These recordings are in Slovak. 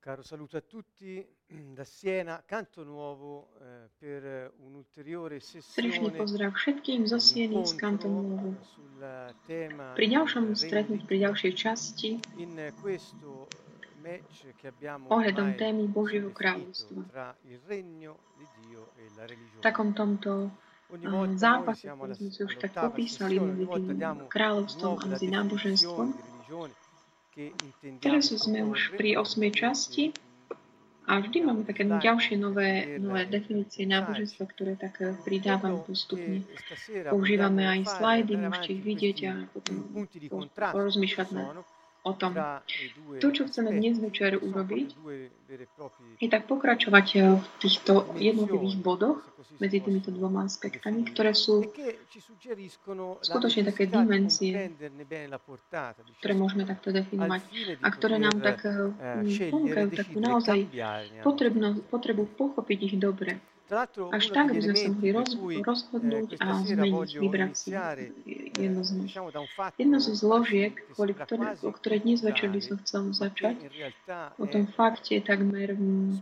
Caro saluto a tutti da Siena, canto nuovo eh, per un'ulteriore Srdečný sessione pozdrav všetkým zo Sieny z Pri ďalšom stretnutí, pri ďalšej časti. In questo match che abbiamo ohľadom ormai témy Božieho definito kráľovstva. tra il regno di Dio e la V religione. takom tomto volta noi zápase, ktorý sme si už tak popísali medzi tým kráľovstvom a medzi náboženstvom. Teraz sme už pri osmej časti a vždy máme také ďalšie nové, nové definície náboženstva, ktoré tak eh, pridávame postupne. Používame aj slajdy, môžete ich vidieť a potom po- porozmýšľať na- o tom. To, čo chceme dnes večer urobiť, je tak pokračovať eh, v týchto jednotlivých bodoch medzi týmito dvoma aspektami, ktoré sú, skutočne také dimenzie, ktoré môžeme takto definovať a ktoré nám tak eh, ponúkajú takú naozaj potrebno, potrebu pochopiť ich dobre. Až tak by sme sa mohli roz, rozhodnúť a zmeniť, vybrať si jedno z nich. Jedno zo zložiek, kvôli ktoré, o ktorej dnes večer by som chcel začať, o tom fakte takmer mm,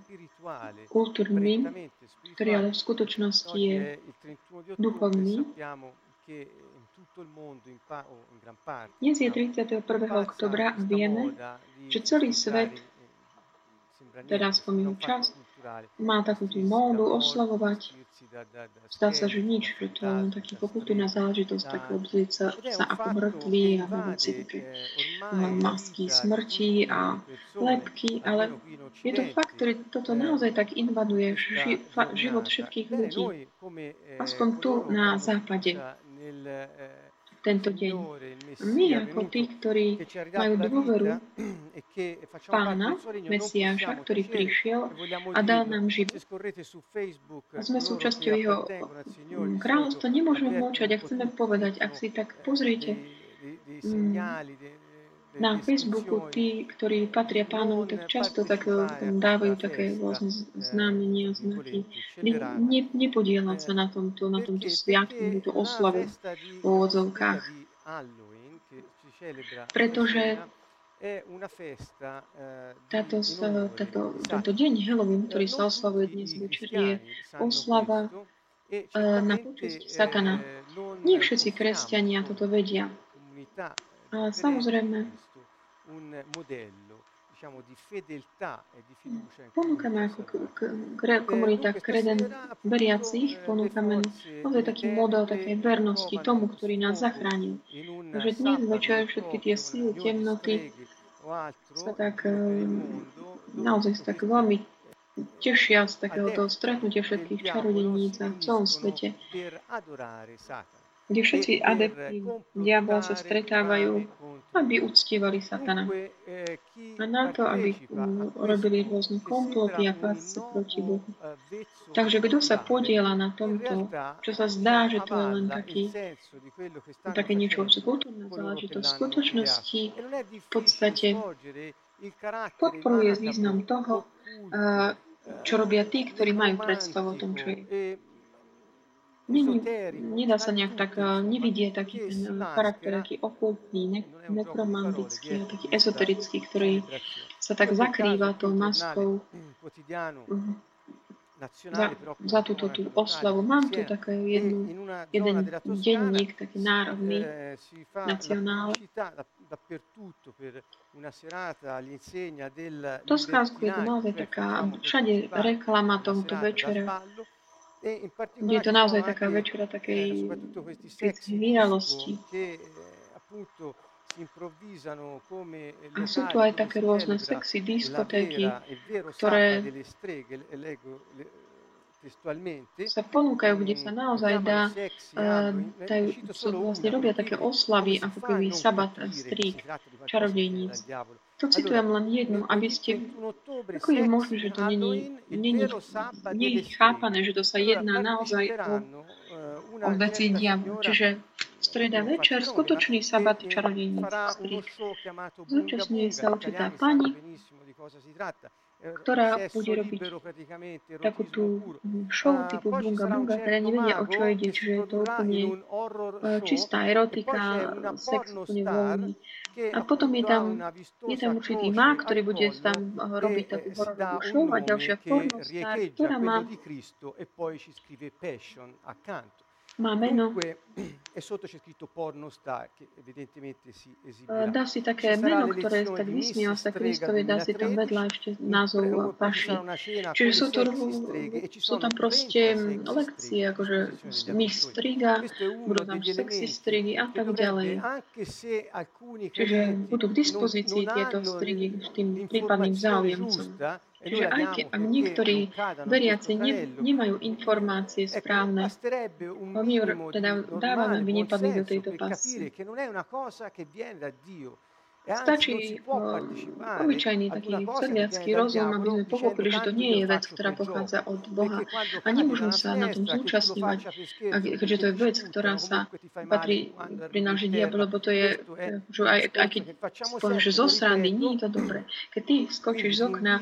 kultúrnym, ktorý ale v skutočnosti je duchovný. Dnes je 31. oktobra a vieme, že celý svet, teda aspoň jeho časť, má takú tú módu oslavovať. Zdá sa, že nič, že to je len taký kultúrna záležitosť, tak obzrieť sa, sa ako mŕtvi a dávať si také masky smrti a lepky, ale je to fakt, ktorý toto naozaj tak invaduje ži, fa, život všetkých ľudí. Aspoň tu na západe tento deň. A my ako tí, ktorí majú dôveru pána, Mesiáša, ktorý prišiel a dal nám život. A sme súčasťou jeho kráľovstva, nemôžeme mlčať a chceme povedať, ak si tak pozriete mm, na Facebooku tí, ktorí patria pánovi, tak často tak eh, dávajú také rôzne znamenia, znaky. Ne, ne, nepodielať sa na tomto, na tomto sviatku, túto oslavu v úvodzovkách. Pretože táto, táto, tento deň Halloween, ktorý sa oslavuje dnes večer, je oslava eh, na počesť satana. Nie všetci kresťania toto vedia. Ale samozrejme, ponúkame ako k, k, k, komunita kreden veriacich, ponúkame naozaj taký model takej vernosti tomu, ktorý nás zachránil. Takže dnes večer všetky tie síly temnoty sa tak naozaj sa tak veľmi tešia z takéhoto stretnutia všetkých čarodeníc a v celom svete, kde všetci adepti diabla sa stretávajú, aby uctievali satana. A na to, aby robili rôzne komploty a pásce proti Bohu. Takže kto sa podiela na tomto, čo sa zdá, že to je len taký, také niečo kultúrna záležitosť, v skutočnosti v podstate podporuje význam toho, a, čo robia tí, ktorí majú predstavu o tom, čo je. Není, nedá sa nejak tak, eh, nevidie taký ten eh, charakter, taký okultný, ne, nekromantický, a taký ezoterický, ktorý sa tak zakrýva tou maskou. mhm, za, za túto tú oslavu. Mám tu také jednu, jeden denník, taký národný, nacionál. V Toskánsko je to naozaj taká všade reklama tomuto večera. Je to naozaj taká večera takej víralosti. A sú tu aj také rôzne sexy diskotéky, ktoré sa ponúkajú, kde sa naozaj dá, dajú, vlastne robia také oslavy, ako keby sabat a strík, čarodejníc. To citujem len jednu, aby ste, ako je možné, že to není, není, je chápané, že to sa jedná naozaj o o veci diabla. Čiže streda večer, skutočný sabat čarodejnícky strik. Zúčastňuje sa určitá pani, ktorá bude robiť takú tú show typu bunga bunga, teda nevedia, o čo ide, čiže je to úplne e, čistá erotika, sex úplne voľný. A potom je tam, je tam určitý má, ktorý bude tam robiť takú hororovú show a ďalšia pornostar, ktorá má má meno. E sotto c'è scritto porno star, che evidentemente si eh, esibirà. Dá si také meno, ktoré tak vysmieva sa Kristovi, dá si tam vedľa ešte názov paši. Čiže sú, to, sú tam proste lekcie, akože mix striga, budú tam sexy strigy a tak ďalej. Čiže budú k dispozícii tieto strigy tým prípadným záujemcom. Čiže aj keď niektorí veriaci ne, nemajú informácie správne, my teda dávame, aby nepadli do tejto pasy. Stačí obyčajný taký sedliacký rozum, aby sme pochopili, že to nie je vec, ktorá pochádza od Boha. A nemôžeme sa na tom zúčastňovať, keďže to je vec, ktorá sa patrí, prináleží diabol, lebo to je, že aj, aj keď povieš, že zo strany, nie je to dobré. Keď ty skočíš z okna,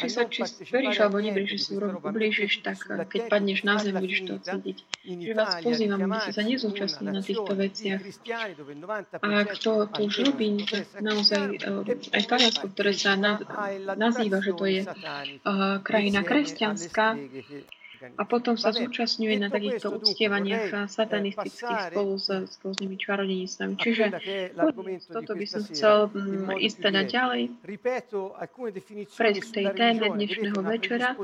či sa či veríš alebo neveríš, že si ublížiš, tak keď padneš na zem, budeš to cítiť. Že vás pozývam, aby ste sa nezúčastnili na týchto veciach. A kto to už robí, naozaj aj v Taliansku, ktoré sa nazýva, že to je krajina kresťanská, a potom sa zúčastňuje na takýchto uctievaniach satanistických spolu s, s rôznymi čarodejnicami. Čiže toto by som chcel mm, ísť teda ďalej, prejsť k tej téme dnešného večera,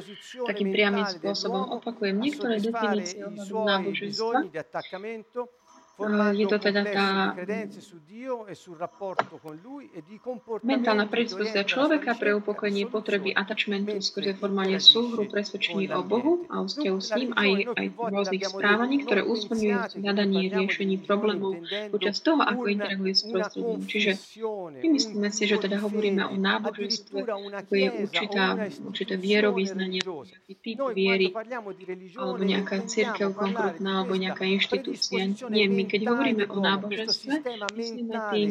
takým priamým spôsobom opakujem niektoré definície náboženstva, je to teda tá mentálna predispozicia človeka pre upokojenie potreby attachmentu skrze formálne súhru, presvedčení o Bohu a vzťahu s ním aj, aj rôznych správaní, ktoré usmerňujú hľadanie riešení problémov počas toho, ako interaguje s prostredím. Čiže nemyslíme si, že teda hovoríme o náboženstve, ako je určitá, určité vierovýznanie, typ viery, alebo nejaká církev konkrétna, alebo nejaká inštitúcia. Nie, my keď hovoríme o náboženstve, myslíme tým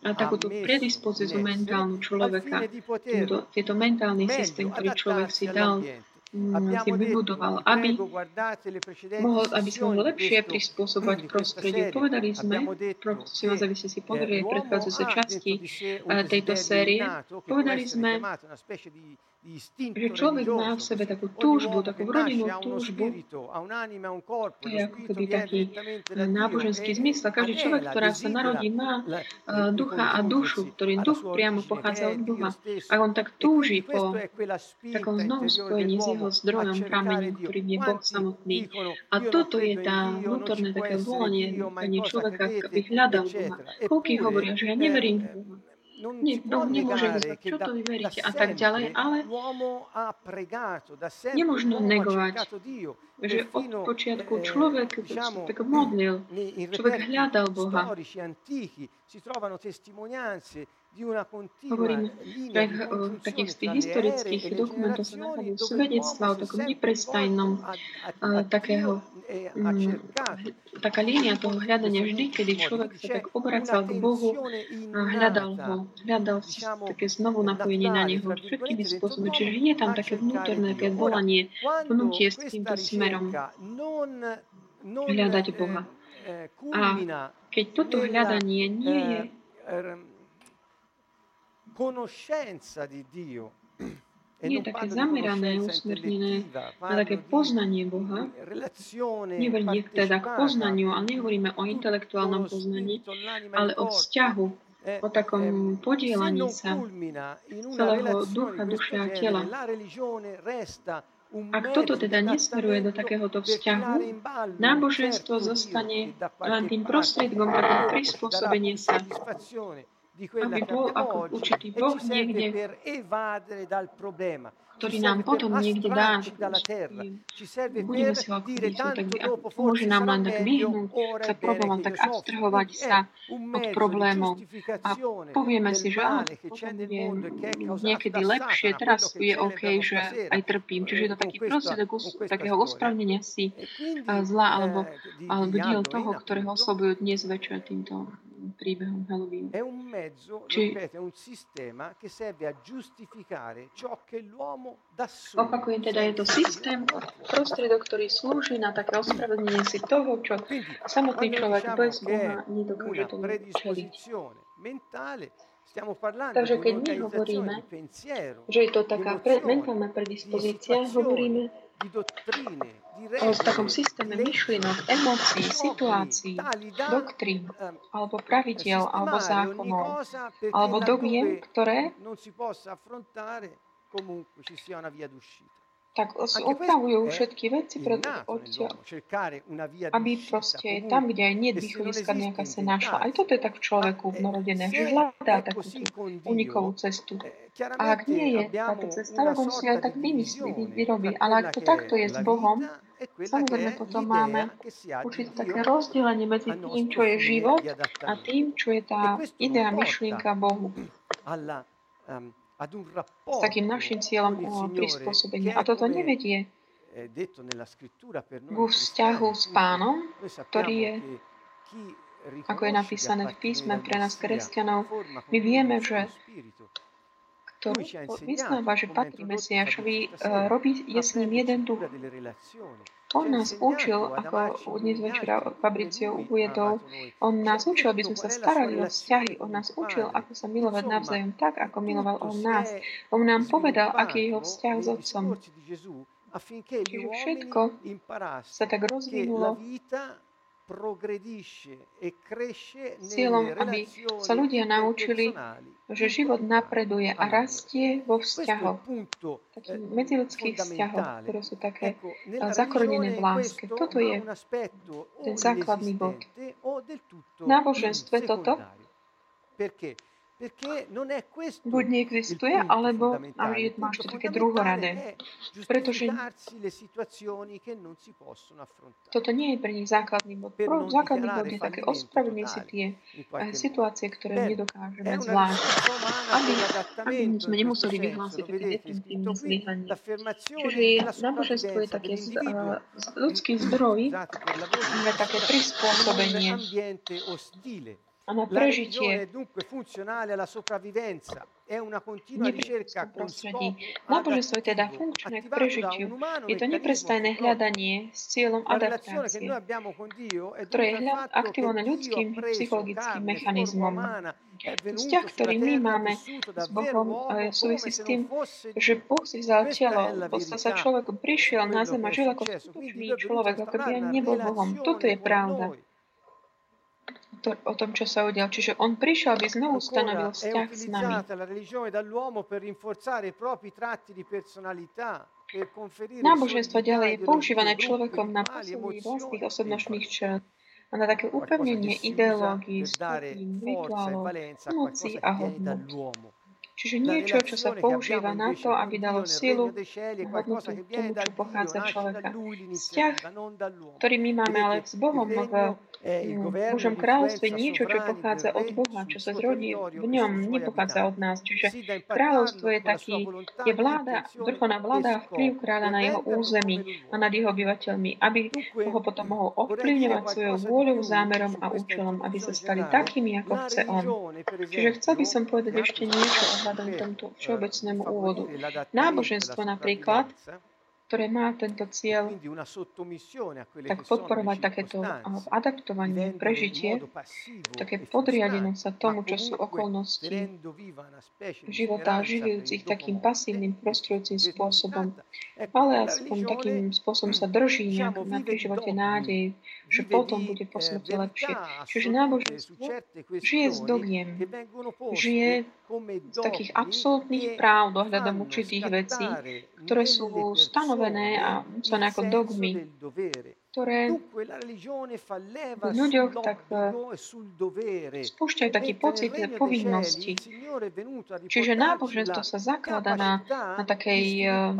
na takúto predispozíciu mentálnu človeka, týmto, tieto mentálny systém, ktorý človek si dal si vybudoval, aby, mohol, aby sa mohol lepšie prispôsobovať prostrediu. Povedali sme, prosím vás, aby ste si pozreli predchádzajúce časti tejto série, povedali sme, že človek má v sebe takú túžbu, takú rodinnú túžbu, to je ako keby taký náboženský zmysel. Každý človek, ktorá sa narodí, má ducha a dušu, ktorý duch priamo pochádza od Boha. A on tak túži po takom znovu spojení s jeho zdrojom, pramením, ktorým je Boh samotný. A toto je tá vnútorné také volanie človeka, aby hľadal Boha. Koľký hovoria, že ja neverím v Boha. Nie, no, nemôžem uznať, čo to vy veríte a tak ďalej, ale nemôžno negovať, že od počiatku človek tak modlil, človek hľadal Boha. Hovorím, že v takých tých historických dokumentov sa nachádzajú svedectva o takom neprestajnom uh, takého, taká línia toho hľadania vždy, kedy človek sa tak obracal k Bohu a hľadal ho, hľadal také znovu napojenie na Neho všetkými spôsobmi. Čiže je tam také vnútorné také volanie, vnutie s týmto smerom hľadať Boha. A keď toto hľadanie nie je conoscenza di Dio. Nie je také zamerané, usmernené na také poznanie Boha. Nehovorím teda k poznaniu, ale nehovoríme o intelektuálnom poznaní, ale o vzťahu, o takom podielaní sa celého ducha, duše a tela. Ak toto teda nesmeruje do takéhoto vzťahu, náboženstvo zostane len tým prostriedkom takého prispôsobenia sa aby bol ako určitý Boh niekde, ktorý nám potom niekde dá, budeme si ho tak pomôže nám len tak vyhnúť sa problémom, tak abstrahovať sa od problémov a povieme si, že áno, potom je niekedy lepšie, teraz je OK, že aj trpím. Čiže je to taký prostriedok takého ospravnenia si zla alebo, alebo diel toho, ktorého oslovujú dnes večer týmto príbehom Halloween. È un mezzo, Či... ripeto, è un sistema che serve a giustificare ciò che l'uomo da solo. Opakujem teda, je to systém, prostriedok, ktorý slúži na také ospravedlnenie si toho, čo samotný človek bez Boha nedokáže tomu čeliť. mentale Stiamo parlando Takže keď my hovoríme, že je to taká pre, mentálna predispozícia, hovoríme o takom systéme myšlienok, emócií, situácií, doktrín, alebo pravidel, alebo zákonov, alebo dogiem, ktoré tak opravujú všetky veci, preto odtiaľ, aby proste tam, kde nie východiska nejaká sa našla. Aj toto je tak v človeku narodené, že hľadá takú unikovú cestu. A ak nie je táto cesta, tak on si aj tak vymyslí, vyrobí. Ale ak to takto je s Bohom, samozrejme potom máme určite také rozdelenie medzi tým, čo je život a tým, čo je tá idea, myšlienka Bohu s takým našim cieľom prispôsobenia. A toto nevedie ku vzťahu s pánom, ktorý je, ako je napísané v písme pre nás kresťanov, my vieme, že kto vyznáva, že patrí Mesiašovi, e, robí je s ním jeden duch. On nás učil, ako dnes večera Fabricio uviedol, on nás učil, aby sme sa starali o vzťahy. On nás učil, ako sa milovať navzájom tak, ako miloval on nás. On nám povedal, aký je jeho vzťah s Otcom. Čiže všetko sa tak rozvinulo cieľom, aby sa ľudia naučili, že život napreduje a rastie vo vzťahoch, takých eh, medziludských vzťahoch, ktoré sú také zakorenené v láske. Toto je ten základný bod. V náboženstve toto buď neexistuje, alebo je, máš to také druhoradé. Pretože toto nie je pre nich základný bod. Základný bod je také ospravedlniť si tie eh, situácie, ktoré nedokážeme zvládať. Aby, aby sme nemuseli vyhlásiť také definitívne zlyhanie. Čiže náboženstvo je také uh, ľudský zdroj, také prispôsobenie a na prežitie prostredí. Náboženstvo je teda funkčné k prežitiu. Je to neprestajné hľadanie s cieľom adaptácie, ktoré je aktivované ľudským psychologickým mechanizmom. Vzťah, ktorý my máme s Bohom, súvisí s tým, že Boh si vzal telo, v podstate sa človek prišiel na zem a žil ako skutočný človek, ako by nebol Bohom. Toto je pravda to, o tom, čo sa udial. Čiže on prišiel, aby znovu stanovil vzťah s nami. Náboženstvo ďalej je používané človekom na posilnenie vlastných osobnostných črt a na také upevnenie ideológií, skupín, rituálov, moci a hodnot. Čiže niečo, čo sa používa na to, aby dalo silu hodnotu tomu, čo pochádza človeka. Vzťah, ktorý my máme ale s Bohom v Božom kráľovstve niečo, čo pochádza od Boha, čo sa zrodí v ňom, nepochádza od nás. Čiže kráľovstvo je taký, je vláda, vrcholná vláda a vplyv kráľa na jeho území a nad jeho obyvateľmi, aby ho potom mohol ovplyvňovať svojou vôľou, zámerom a účelom, aby sa stali takými, ako chce on. Čiže chcel by som povedať ešte niečo ohľadom tomto všeobecnému úvodu. Náboženstvo napríklad ktoré má tento cieľ tak podporovať takéto adaptovanie, prežitie, také podriadenie sa tomu, čo sú okolnosti života žijúcich takým pasívnym, prostrujúcim spôsobom, ale aspoň takým spôsobom sa drží nejak na tej živote nádej, že potom bude po smrti lepšie. Čiže náboženstvo žije z dogiem, žije z takých absolútnych práv dohľadom určitých vecí, ktoré sú stanovené a sú ako dogmy. Ktoré v ľuďoch tak e spúšťajú taký pocit povinnosti. Čiže náboženstvo sa zaklada na, na takej uh,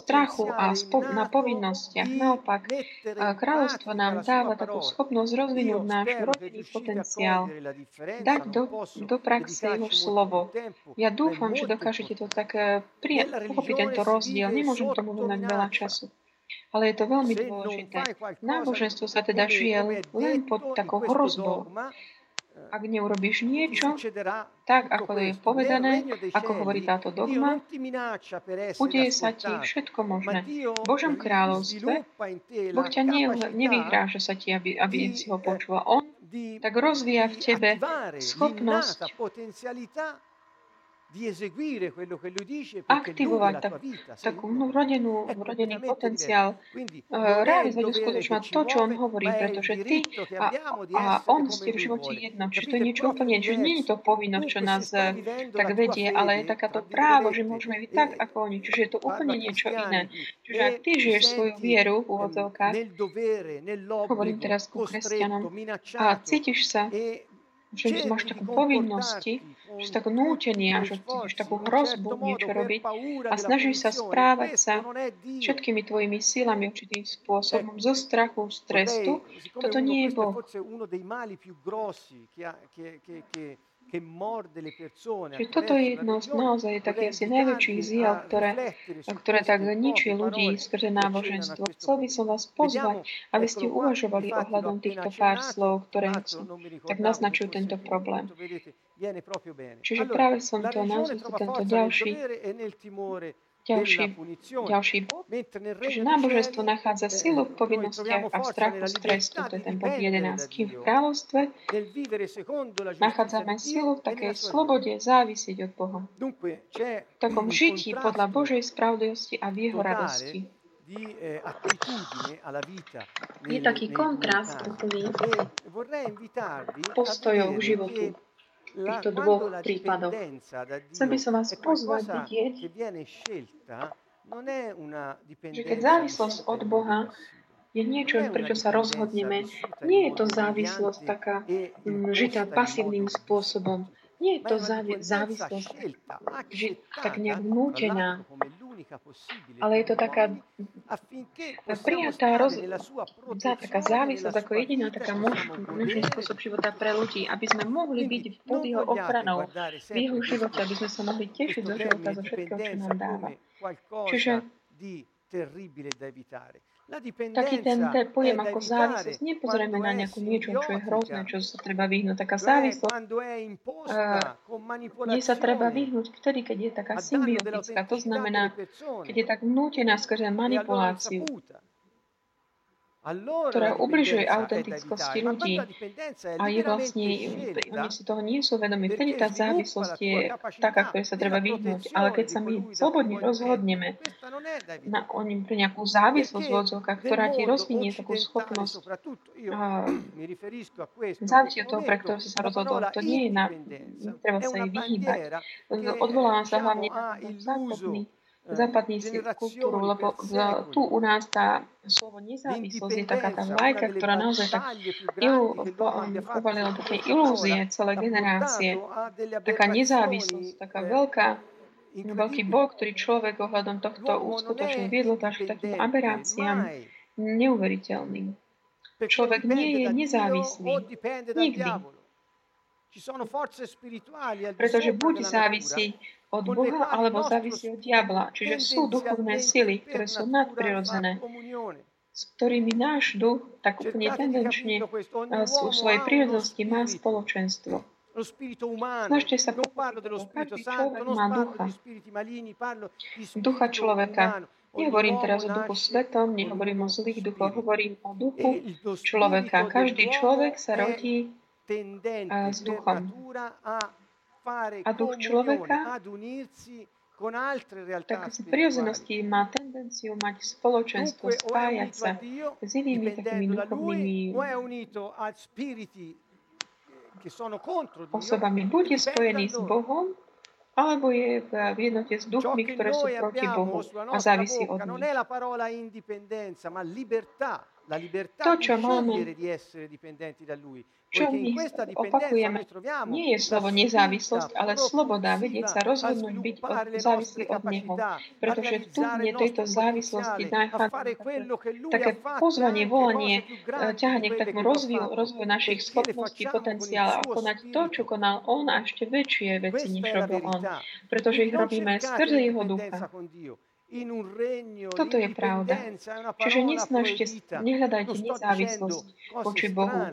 strachu a spo, na povinnostiach. Naopak, kráľovstvo nám dáva takú schopnosť rozvinúť náš rodinný potenciál, dať do, do praxe jeho slovo. Ja dúfam, že dokážete to tak uh, pochopiť tento rozdiel. Nemôžem tomu venať veľa času. Ale je to veľmi dôležité. Náboženstvo sa teda žije len pod takou hrozbou. Ak neurobíš niečo, tak ako to je povedané, ako hovorí táto dogma, udeje sa ti všetko možné. V Božom kráľovstve Boh ťa nevyhráža sa ti, aby, aby si ho počul. On tak rozvíja v tebe schopnosť aktivovať tak, takú vrodenú, vrodený potenciál, realizovať uskutočňovať to, čo on hovorí, pretože ty a, a on ste v živote jedno. Čiže to je niečo úplne, že nie je to povinnosť, čo nás tak vedie, ale je takáto právo, že môžeme byť tak ako oni. Čiže je to úplne niečo iné. Čiže ak ty žiješ svoju vieru v úvodzovkách, hovorím teraz ku kresťanom, a cítiš sa že máš takú povinnosti, že takú nútenie a že cítiš takú hrozbu niečo robiť a snažíš sa správať sa všetkými tvojimi sílami určitým spôsobom, zo strachu, z trestu, toto nie je Boh. Čiže toto je jedno z naozaj také asi najväčších ziel, ktoré, ktoré tak ničí ľudí skrze náboženstvo. Chcel by som vás pozvať, aby ste uvažovali ohľadom týchto pár slov, ktoré tak naznačujú tento problém. Čiže práve som to naozaj tento ďalší ďalší, ďalší bod. Čiže náboženstvo nachádza silu v povinnostiach a v strachu z trestu. To je ten bod 11. Kým v kráľovstve nachádzame silu v takej slobode závisieť od Boha. V takom žití podľa Božej spravodlivosti a v Jeho radosti. Eh, je taký kontrast úplný postojov k životu týchto dvoch prípadoch. Chcel by som vás pozvať vidieť, že keď závislosť od Boha je niečo, prečo sa rozhodneme, nie je to závislosť taká mm, žitá pasívnym spôsobom. Nie je to závislosť že, tak nejak vnútená, ale je to taká prijatá roz... taká závislosť ako jediná taká možný spôsob života pre ľudí, aby sme mohli byť pod jeho ochranou v jeho živote, aby sme sa mohli tešiť zo života, zo všetkého, čo nám dáva. Čiže taký ten, ten pojem ako závislosť, nepozrieme na nejakú niečo, čo je hrozné, čo sa treba vyhnúť. Taká závislosť, uh, sa treba vyhnúť? Vtedy, keď je taká symbiotická. To znamená, keď je tak vnútená skrze manipuláciu ktorá ubližuje autentickosti ľudí a je vlastne, oni si toho nie sú vedomi. Vtedy tá závislosť je taká, ktoré sa treba vyhnúť. Ale keď sa my slobodne rozhodneme na, o ním pre nejakú závislosť v odzvukách, ktorá ti rozvinie takú schopnosť a, závisí od toho, pre ktorého si sa rozhodol. To nie je na, treba sa jej vyhýbať. Odvolávam sa hlavne na západný západní kultúru, lebo tu u nás tá slovo nezávislosť je taká tá vlajka, ktorá naozaj tak ilu, uvalila také ilúzie celé generácie. Taká nezávislosť, taká veľká veľký bol, ktorý človek ohľadom tohto uskutočne viedlo až k takým aberáciám neuveriteľným. Človek nie je nezávislý. Nikdy. Pretože buď závisí od Boha alebo závisí od diabla. Čiže sú duchovné sily, ktoré sú nadprirodzené, s ktorými náš duch tak úplne tendenčne sú svojej prírodnosti má spoločenstvo. Snažte sa pochopiť, každý človek má ducha. Ducha človeka. Nehovorím teraz o duchu svetom, nehovorím o zlých duchoch, hovorím o duchu človeka. Každý človek sa rodí s duchom a duch človeka tak z prirodzenosti má tendenciu mať spoločenstvo, spájať sa s inými takými duchovnými osobami. Buď je spojený s Bohom, alebo je v jednote s duchmi, ktoré sú proti Bohu a závisí od nich. To, čo máme, čo my opakujeme, nie je slovo nezávislosť, ale sloboda vedieť sa rozhodnúť byť závislý od Neho. Pretože tu je tejto závislosti nachádza také pozvanie, volanie, eh, ťahanie k takému rozvoju, rozvoju našich schopností, potenciálu a konať to, čo konal On a ešte väčšie veci, než robil On. Pretože ich robíme skrze Jeho ducha. Toto je pravda. Čiže nesnažte, nehľadajte nezávislosť voči Bohu.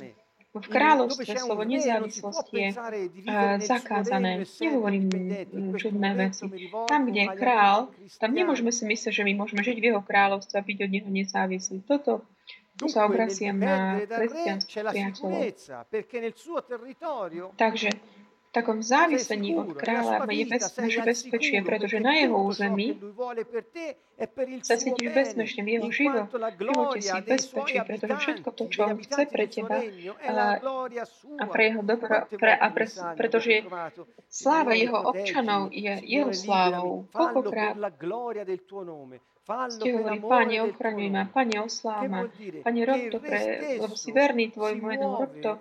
V kráľovstve slovo nezávislosť je uh, zakázané. Nehovorím čudné veci. Tam, kde je král, tam nemôžeme si myslieť, že my môžeme žiť v jeho kráľovstve a byť od neho nezávislí. Toto tu sa obraciam na kresťanských priateľov. Takže takom závisení od kráľa je bezpečie, pretože na jeho území sa cítiš bezpečne v jeho život, živote si bezpečie, pretože všetko to, čo on chce pre teba a, a pre jeho dobro, pre, a pre, pretože sláva jeho občanov je jeho slávou. Koľkokrát ste hovorí, Pane, ochraňuj ma, Pane, osláv ma, Pane, rob to pre, lebo si verný Tvojmu menu, rob to,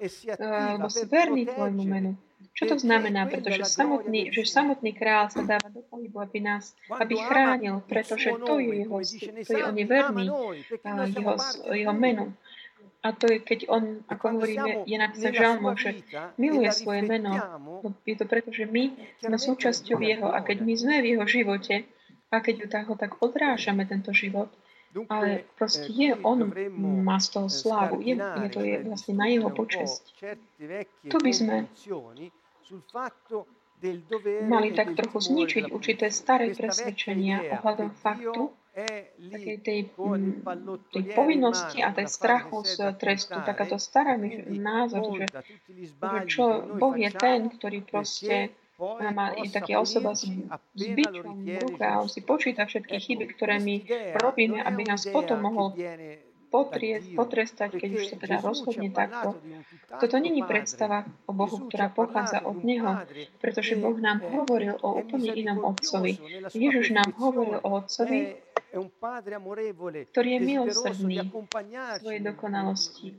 lebo si verný Tvojmu menu. Čo to znamená? Pretože samotný, že samotný král sa dáva do pohybu, aby nás, aby chránil, pretože to je jeho, to je on je verný jeho, jeho menu. A to je, keď on, ako hovoríme, je napísané žalmom, že miluje svoje meno. Je to preto, že my sme súčasťou jeho a keď my sme v jeho živote a keď ho tak odrážame, tento život, ale proste je, on má z toho slávu, je, je to je vlastne na jeho počesť. Tu by sme mali tak trochu zničiť určité staré presvedčenia ohľadom faktu, takej tej, tej povinnosti a tej strachu z trestu. Takáto stará názor, že, že čo, Boh je ten, ktorý proste má, je taká osoba s, s bičom v ruke a on si počíta všetky chyby, ktoré my robíme, aby nás potom mohol potrestať, keď už sa teda rozhodne takto. Toto není predstava o Bohu, ktorá pochádza od Neho, pretože Boh nám hovoril o úplne inom Otcovi. Ježiš nám hovoril o Otcovi, ktorý je milosrdný svojej dokonalosti.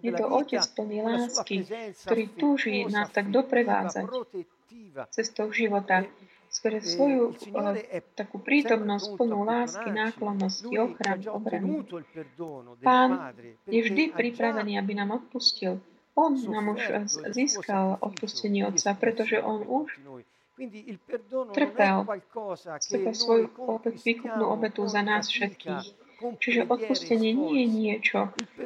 Je to Otec plný lásky, ktorý túži nás tak doprevádzať cestou života skrze svoju uh, takú prítomnosť plnú lásky, náklonnosti, ochran, obrany. Pán je vždy pripravený, aby nám odpustil. On nám už získal odpustenie Otca, pretože On už trpel, trpel svoju výkupnú obetu za nás všetkých. Čiže odpustenie nie je niečo,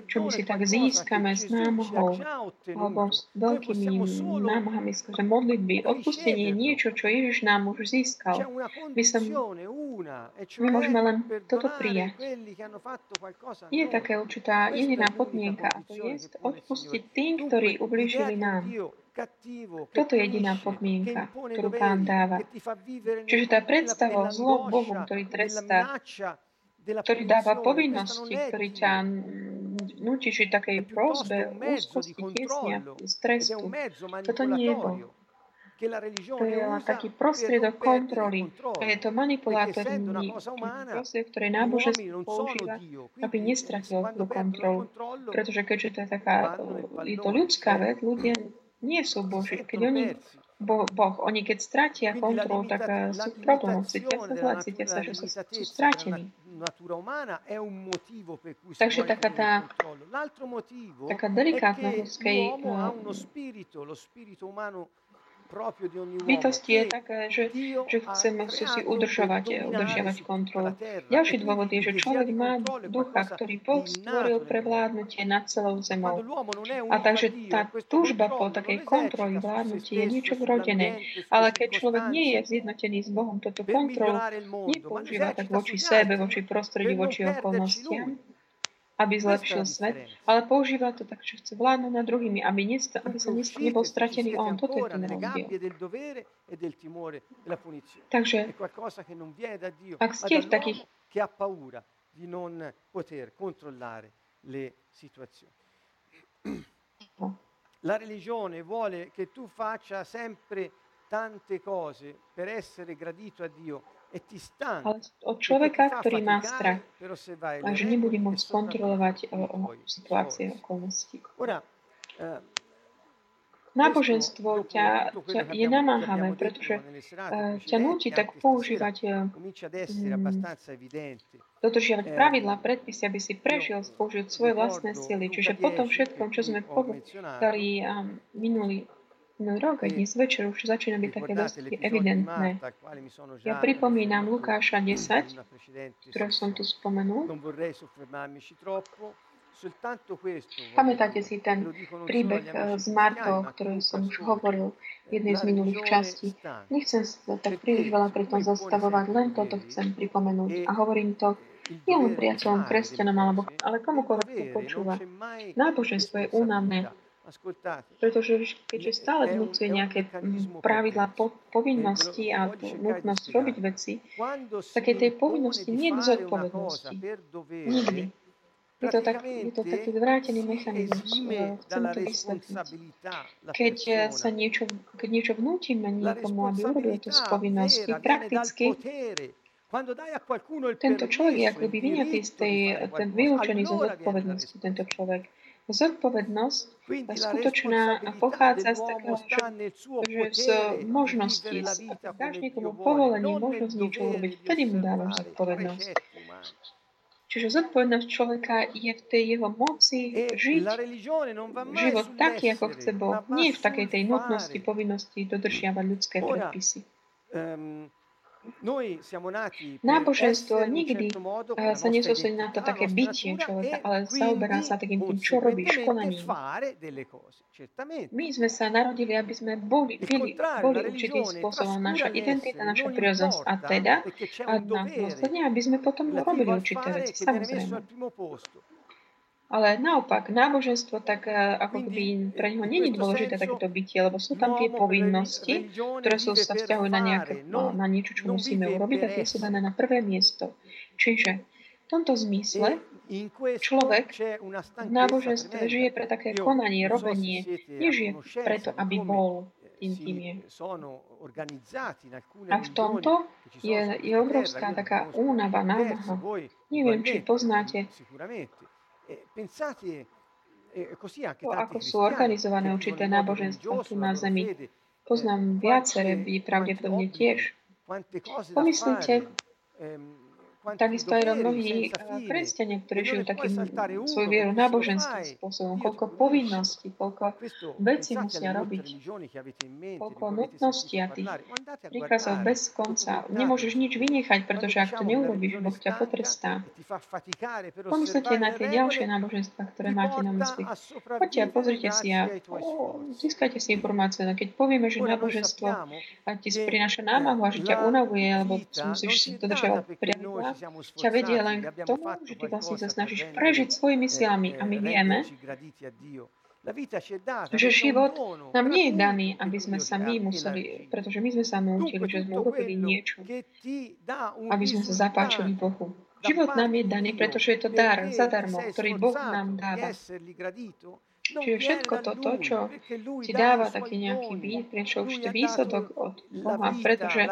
čo my si tak získame s námahou alebo s veľkými námahami skrze modlitby. Odpustenie je niečo, čo Ježiš nám už získal. My, sa, my môžeme len toto prijať. Je také určitá jediná podmienka a to je odpustiť tým, ktorí ublížili nám. Toto je jediná podmienka, ktorú Pán dáva. Čiže tá predstava o zlom Bohu, ktorý trestá, ktorý dáva povinnosti, ktorý ťa nutí žiť takej prosbe, úzkosti, tiesnia, stresu. Toto nie je Boh. To je len taký prostriedok kontroly. A je to manipulátorný prostriedok, ktorý náboženstvo používa, aby nestratil tú kontrolu. Pretože keďže to je taká, je to ľudská vec, ľudia nie sú Boží. Keď oni Boh, boh. Oni keď stratia kontrolu, tak uh, sú problémom. Cítia sa zle, cítia sa, že sú, sú stratení. Takže taká tá, taká delikátna ľudskej bytosti je taká, že, že chceme si, udržovať, udržiavať kontrolu. Ďalší dôvod je, že človek má ducha, ktorý Boh stvoril pre vládnutie nad celou zemou. A takže tá túžba po takej kontroli vládnutie je niečo vrodené. Ale keď človek nie je zjednotený s Bohom, toto kontrolu nepoužíva tak voči sebe, voči prostrediu, voči okolnostiam, aby zlepšil svet, ale používa to tak, že chce vládnuť nad druhými, aby, nest- aby sa nest- nebol stratený on. Toto je ten rozdiel. Takže ak ste v takých di non poter controllare le situazioni. La religione vuole che tu faccia sempre tante cose per essere gradito a Dio e. Ale od človeka, ktorý má strach, a že nebude môcť kontrolovať situácie, okolnosti. Uh, Náboženstvo ťa, ťa je namáhavé, pretože uh, ťa nutí tak používať, uh, dodržiavať pravidlá, predpisy, aby si prežil, použiť svoje vlastné sily. Čiže po tom všetkom, čo sme povedali um, minulý No rok a dnes večer už začína byť také dosť evidentné. Ja pripomínam Lukáša 10, ktoré som tu spomenul. Pamätáte si ten príbeh eh, z Martou, o ktorom som už hovoril v jednej z minulých častí. Nechcem sa tak príliš veľa pri tom zastavovať, len toto chcem pripomenúť. A hovorím to nie len priateľom, kresťanom, alebo, ale komukoľvek to počúva. Náboženstvo je únavné. Pretože keďže stále vnúcuje nejaké pravidlá, po, povinnosti a nutnosť robiť veci, také tej povinnosti nie je zodpovednosti. Nikdy. Je to, tak, je to taký zvrátený mechanizmus. Chcem to vysvetliť. Keď sa niečo, keď niečo vnútime niekomu, aby urobil to z povinnosti, prakticky tento človek je akoby vyňatý z tej, ten vylúčený zo zodpovednosti, tento človek. Zodpovednosť skutočná pochádza z takého, že z možností, ak dáš niekomu povolenie, možnosť niečo urobiť, vtedy mu dávaš zodpovednosť. Čiže zodpovednosť človeka je v tej jeho moci e žiť život taký, ako chce Boh. Nie v takej tej nutnosti, povinnosti dodržiavať ľudské predpisy. Ehm, Náboženstvo nikdy eh, sa nesústredí na to také bytie človeka, ale zaoberá sa takým tým, čo robíš, konaním. My sme sa narodili, aby sme boli, byli, boli určitým spôsobom naša identita, naša prírodzenosť a teda a následne, aby sme potom robili určité veci, samozrejme. Ale naopak, náboženstvo tak e, ako by pre neho není dôležité takéto bytie, lebo sú tam tie povinnosti, ktoré sú, sa vzťahujú na, nejaké, no, na niečo, čo musíme urobiť a tie sú dané na prvé miesto. Čiže v tomto zmysle človek v náboženstve žije pre také konanie, robenie, nežije preto, aby bol je. A v tomto je, je obrovská taká únava, námaha. Neviem, či poznáte to, ako sú organizované určité náboženstva tu na Zemi. Poznám viaceré, vy pravdepodobne tiež. Pomyslite, Takisto aj mnohí kresťania, ktorí žijú takým svoju vieru náboženským spôsobom, koľko povinností, koľko vecí musia robiť, koľko nutností a tých príkazov bez konca. Nemôžeš nič vynechať, pretože ak to neurobíš, Boh ťa potrestá. Pomyslite na tie ďalšie náboženstva, ktoré máte na mysli. Poďte a pozrite si a získajte si informácie. No keď povieme, že náboženstvo ti prináša námahu a že ťa unavuje, alebo musíš si dodržiavať pravidlá, ťa vedie len k tomu, že ty vlastne sa snažíš prežiť svojimi silami. A my vieme, že život nám nie je daný, aby sme sa my museli, pretože my sme sa naučili, že sme urobili niečo, aby sme sa zapáčili Bohu. Život nám je daný, pretože je to dar zadarmo, ktorý Boh nám dáva. Čiže všetko toto, čo ti dáva taký nejaký byt, prečo už to výsledok od Boha, pretože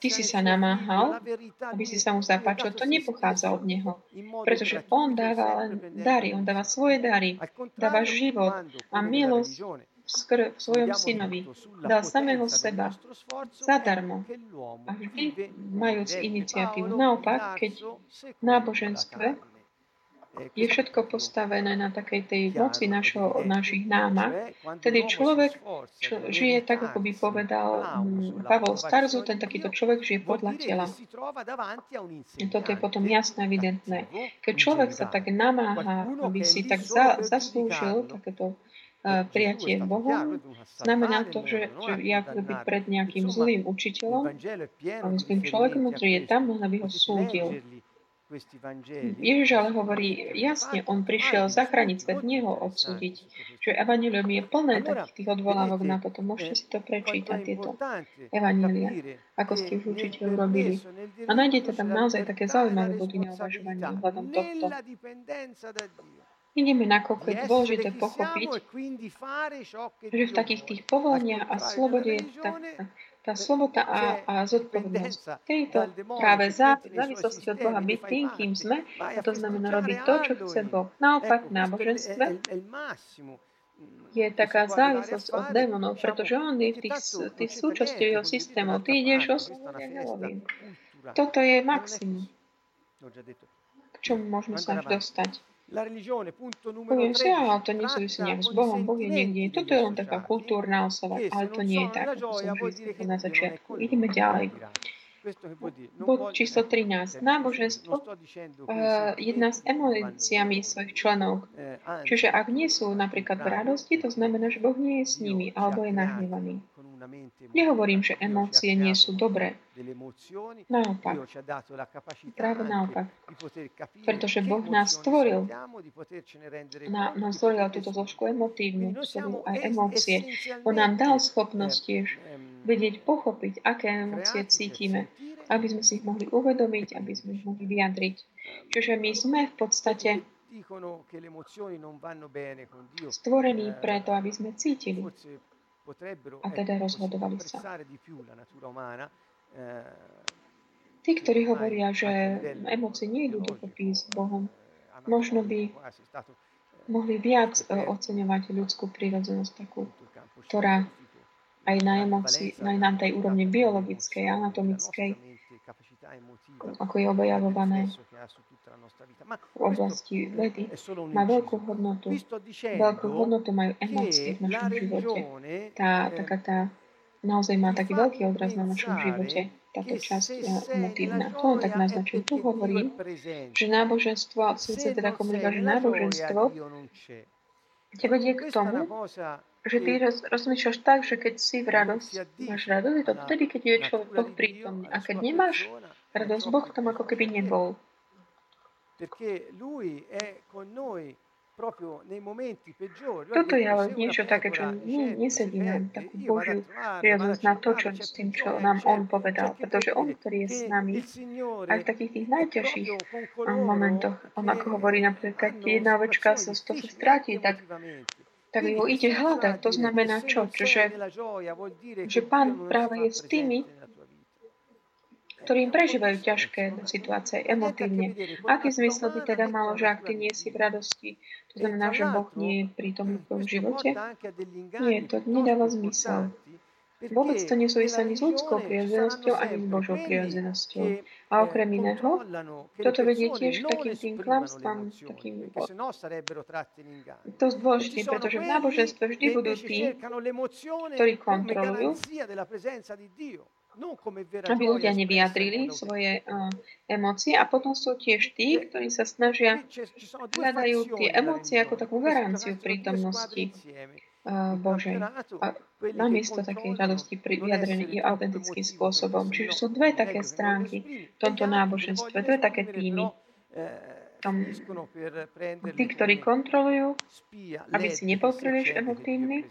ty si sa namáhal, aby si sa mu zapáčil, to nepochádza od Neho. Pretože On dáva len dary, On dáva svoje dary, dáva život a milosť v svojom synovi. Dal samého seba zadarmo. A vždy majúc iniciatívu. Naopak, keď v náboženstve je všetko postavené na takej tej moci našo, našich námach. Tedy človek čo, žije tak, ako by povedal Pavol Starzu, ten takýto človek žije podľa tela. Toto je potom jasné, evidentné. Keď človek sa tak namáha, aby si tak za, zaslúžil takéto uh, prijatie Bohu, znamená to, že, že je akoby pred nejakým zlým učiteľom a zlým človekom, ktorý je tam, aby ho súdil. Ježiš ale hovorí jasne, on prišiel zachrániť svet, nie ho odsúdiť. Že evanilium je plné takých tých odvolávok na toto. Môžete si to prečítať, tieto evanília, ako ste už určite urobili. A nájdete tam naozaj také zaujímavé body na uvažovanie ohľadom tohto. Ideme, nakoľko je dôležité pochopiť, že v takých tých povolaniach a slobode je tak, tá sloboda a, a zodpovednosť. Tejto práve zá, závislosti od Boha byť tým, kým sme, a to znamená robiť to, čo chce Boh. Naopak v náboženstve je taká závislosť od démonov, pretože on je v tých, tých súčasťou jeho systémov. Ty ideš Halloween. Toto je maximum. K čomu môžeme sa až dostať. Poviem si, ale to nesúvisí nejak s Bohom, Boh je niekde. Toto je len taká kultúrna osava, ale to nie je tak, ako som na začiatku. Ideme ďalej. Bod číslo 13. Náboženstvo uh, jedná s emóciami svojich členov. Eh, Čiže ak nie sú napríklad v radosti, to znamená, že Boh nie je s nimi alebo je nahnevaný. Nehovorím, že emócie nie sú dobré. Naopak. Práve naopak. Pretože Boh nás stvoril, na, nám stvoril túto zložku emotívnu, aj emócie. On nám dal schopnosť tiež vedieť, pochopiť, aké emócie cítime, aby sme si ich mohli uvedomiť, aby sme ich mohli vyjadriť. Čiže my sme v podstate stvorení preto, aby sme cítili a teda rozhodovali sa. Tí, ktorí hovoria, že emócie nie idú s Bohom, možno by mohli viac oceňovať ľudskú prírodzenosť takú, ktorá aj na, emócii, aj na tej úrovni biologickej, anatomickej, ako je objavované v oblasti vedy, má veľkú hodnotu. Veľkú hodnotu majú emócie v našom živote. Tá, taká tá, naozaj má taký veľký odraz na našom živote, táto časť e, emotívna. To on tak naznačil. Tu hovorím, že náboženstvo, síce teda komuniká, že náboženstvo ťa vedie k tomu, že ty roz, rozmýšľaš tak, že keď si v radosti, máš radosť, je to vtedy, keď je človek Boh prítomný. A keď nemáš radosť, Boh tam ako keby nebol. Toto je ale niečo také, čo nie, nesedí nám takú Božiu prirodzenosť na to, čo s tým, čo nám On povedal. Pretože On, ktorý je s nami, aj v takých tých najťažších momentoch, On ako hovorí napríklad, keď jedna ovečka sa z toho stráti, tak tak ju ide hľadať. To znamená čo? Že, že pán práve je s tými, ktorým prežívajú ťažké situácie emotívne. Aký zmysel by teda malo, že ak ty nie si v radosti, to znamená, že Boh nie je prítomný v živote? Nie, to nedáva zmysel. Vôbec to nesúvisí ani s ľudskou prirodzenosťou, ani s Božou prirodzenosťou. A okrem iného, toto vedie tiež k takým tým klamstvám, takým to je pretože v náboženstve vždy budú tí, ktorí kontrolujú, aby ľudia nevyjadrili svoje uh, emócie a potom sú tiež tí, ktorí sa snažia, hľadajú tie emócie ako takú garanciu prítomnosti uh, Božej. A namiesto takej radosti vyjadrenej i autentickým spôsobom. Čiže sú dve také stránky v tomto náboženstve, dve také týmy. Tam, tí, ktorí kontrolujú, aby si nepotrebuješ emotívny,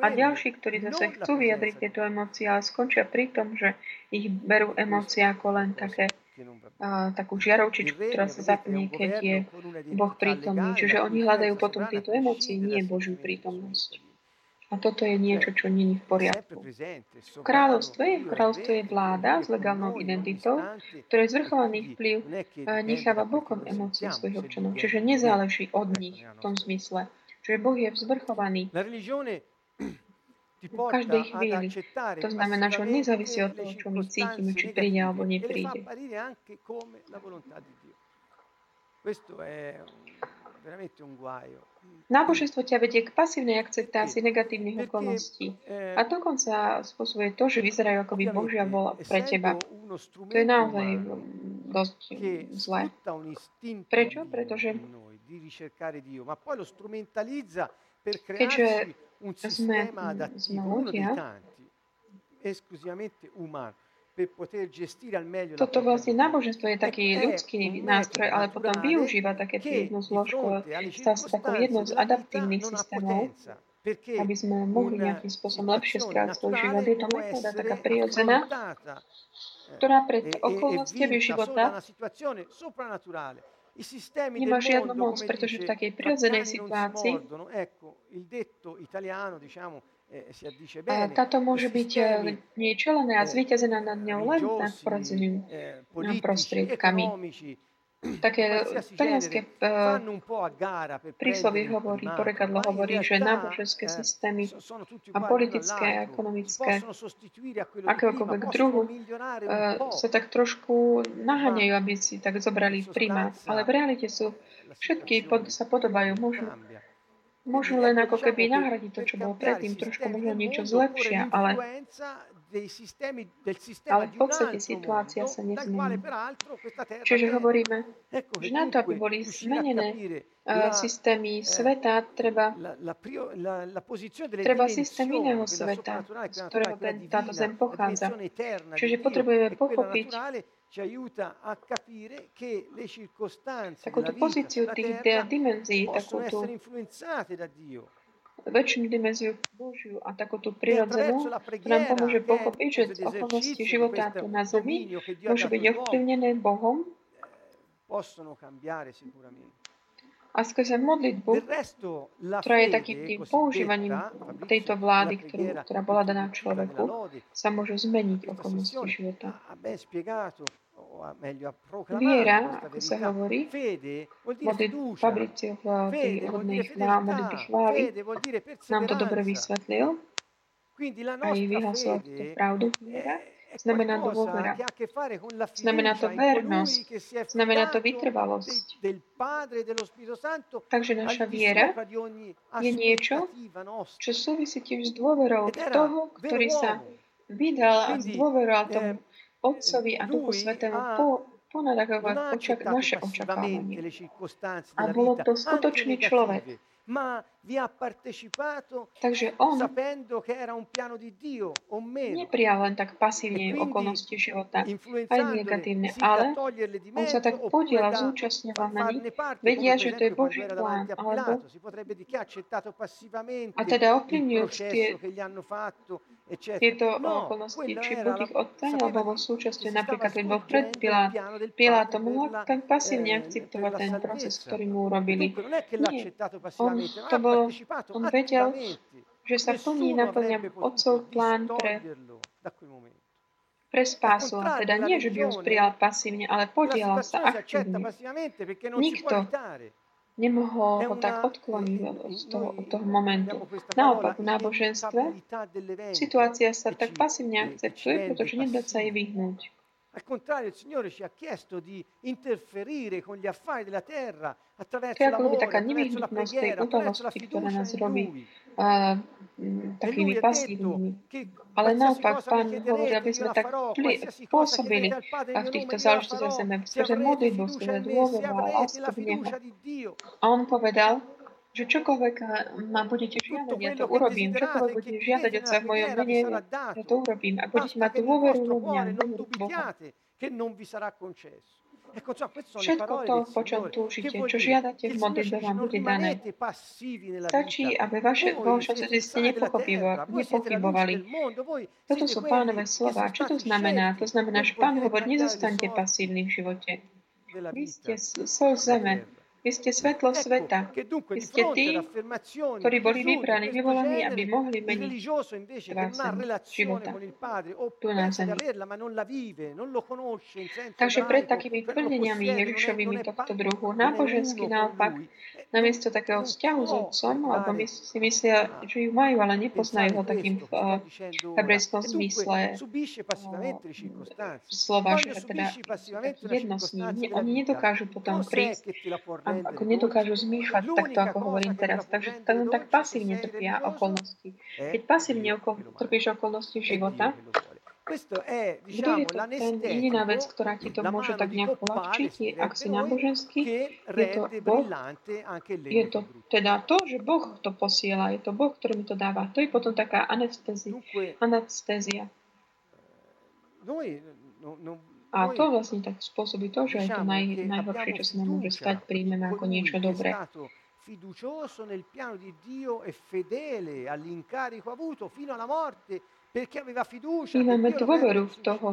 a ďalší, ktorí zase chcú vyjadriť tieto emócie, ale skončia pri tom, že ich berú emócie ako len také, a, takú žiarovčičku, ktorá sa zapne, keď je Boh prítomný. Čiže oni hľadajú potom tieto emócie, nie Božiu prítomnosť. A toto je niečo, čo není v poriadku. Kráľovstvo je, kráľovstvo je vláda s legálnou identitou, ktoré zvrchovaný vplyv necháva bokom emócie svojich občanov. Čiže nezáleží od nich v tom zmysle. Čiže Boh je vzvrchovaný v každej chvíli. To znamená, že on nezávisí od toho, čo my cítime, či príde alebo nepríde. Un guaio. Náboženstvo ťa vedie k pasívnej akceptácii negatívnych okolností a dokonca spôsobuje to, že vyzerajú ako by Božia bola pre teba. To je naozaj dosť zlé. Prečo? Pretože keďže sme, sme ľudia, toto vlastne náboženstvo je taký ľudský nástroj, ale potom využíva také jednu zložku, stáva sa takou jednou z adaptívnych systémov, aby sme mohli nejakým spôsobom lepšie správať svoj život. Je to metóda taká prirodzená, ktorá pred okolnostiami života nemá žiadnu moc, pretože v takej prirodzenej situácii táto môže byť niečelená a zvíťazená nad ňou len nad poradzeným prostriedkami také talianské príslovie hovorí, porekadlo hovorí, že náboženské systémy a politické a ekonomické akéhokoľvek druhu sa tak trošku naháňajú, aby si tak zobrali primát. Ale v realite sú všetky pod, sa podobajú, môžu môžu len ako keby nahradiť to, čo bolo predtým, trošku možno niečo zlepšia, ale ale v podstate situácia sa nezmení. Čiže hovoríme, že na to, aby boli zmenené systémy sveta, treba, treba systém iného sveta, z ktorého táto zem pochádza. Čiže potrebujeme pochopiť takúto pozíciu tých dimenzií, takúto väčšinu dimenziu Božiu a takúto prirodzenú, nám pomôže pochopiť, že okolnosti života tu na Zemi môžu byť ovplyvnené Bohom. A skrze modlitbu, ktorá je takým tým používaním tejto vlády, ktorú, ktorá bola daná človeku, sa môžu zmeniť okolnosti života. Viera, ako sa hovorí, v tej hodnej modlitby chvály, nám to dobre vysvetlil a i vyhlasil tú pravdu viera. Znamená to dôvera. Znamená to vernosť. Znamená to vytrvalosť. Takže naša viera je niečo, čo súvisí tiež s dôverou toho, ktorý sa vydal a zdôveroval tomu Otcovi a Duchu Svetému po, ponadagovať očak, naše očakávanie. A bolo to skutočný človek. Takže on neprijal len tak pasívne e okolnosti života, aj negatívne, ale on sa tak podielal, zúčastňoval na nich, vedia, že to je Boží plán, alebo a teda ovplyvňujúc tie tieto no, okolnosti, či buď ich odtajil, alebo bol súčasťou, napríklad keď bol pred Pilátom, mohol tak pasívne akceptovať ten proces, ktorý mu urobili. Nie, on, to bol, on vedel, že sa plní, naplňa otcov plán pre, pre spásu. A teda nie, že by ho prijal pasívne, ale podielal sa aktívne. Nikto nemohol ho tak odkloniť od toho, od toho momentu. Naopak, v náboženstve situácia sa tak pasívne akceptuje, pretože nedá sa jej vyhnúť. Al contrario, il Signore ci ha chiesto di interferire con gli affari della terra attraverso l'amore, attraverso la preghiera, attraverso la fiducia in Lui. Uh, takými pasívnymi. Ale naopak, Pán hovorí, aby sme tak pôsobili v týchto záležitostiach zeme, skrze modlitbu, skrze dôveru a Neho. A On povedal, že čokoľvek ma budete žiadať, ja to urobím. Čokoľvek budete žiadať od sa v mojom mene, ja to urobím. A budete mať dôveru vo mňa, dôveru Boha. Všetko to, po čom túžite, čo žiadate v modlitbe, vám bude dané. Stačí, aby vaše, srdce ste nepochybovali. Toto sú pánové slova. Čo to znamená? To znamená, že pán hovorí, nezostanete pasívni v živote. Vy ste sol zeme. Vy ste svetlo sveta. Vy ste tí, ktorí boli vybraní, vyvolaní, aby mohli meniť vás života tu na zemi. Takže pred takými plneniami Ježišovými tohto druhu, nábožensky naopak, namiesto takého vzťahu s otcom, alebo si myslia, že ju majú, ale nepoznajú ho takým v uh, hebrejskom zmysle uh, slova, že teda jedno s ním. Oni nedokážu potom prísť ako nedokážu zmýšľať takto, ako hovorím teraz. Takže tak, tak pasívne trpia okolnosti. Keď pasívne okol, trpíš okolnosti života, kto je to ten jediná vec, ktorá ti to môže tak nejak uľahčiť, ak si náboženský, je to Boh. Je to teda to, že Boh to posiela, je to Boh, ktorý mi to dáva. To je potom taká anestézia. anestézia. A to vlastne tak spôsobí to, že to naj, najhoršie, čo sa nám môže stať, príjmeme ako niečo dobré. fiducioso nel piano di Dio e fedele all'incarico avuto fino alla morte perché aveva fiducia Dio dôveru v toho,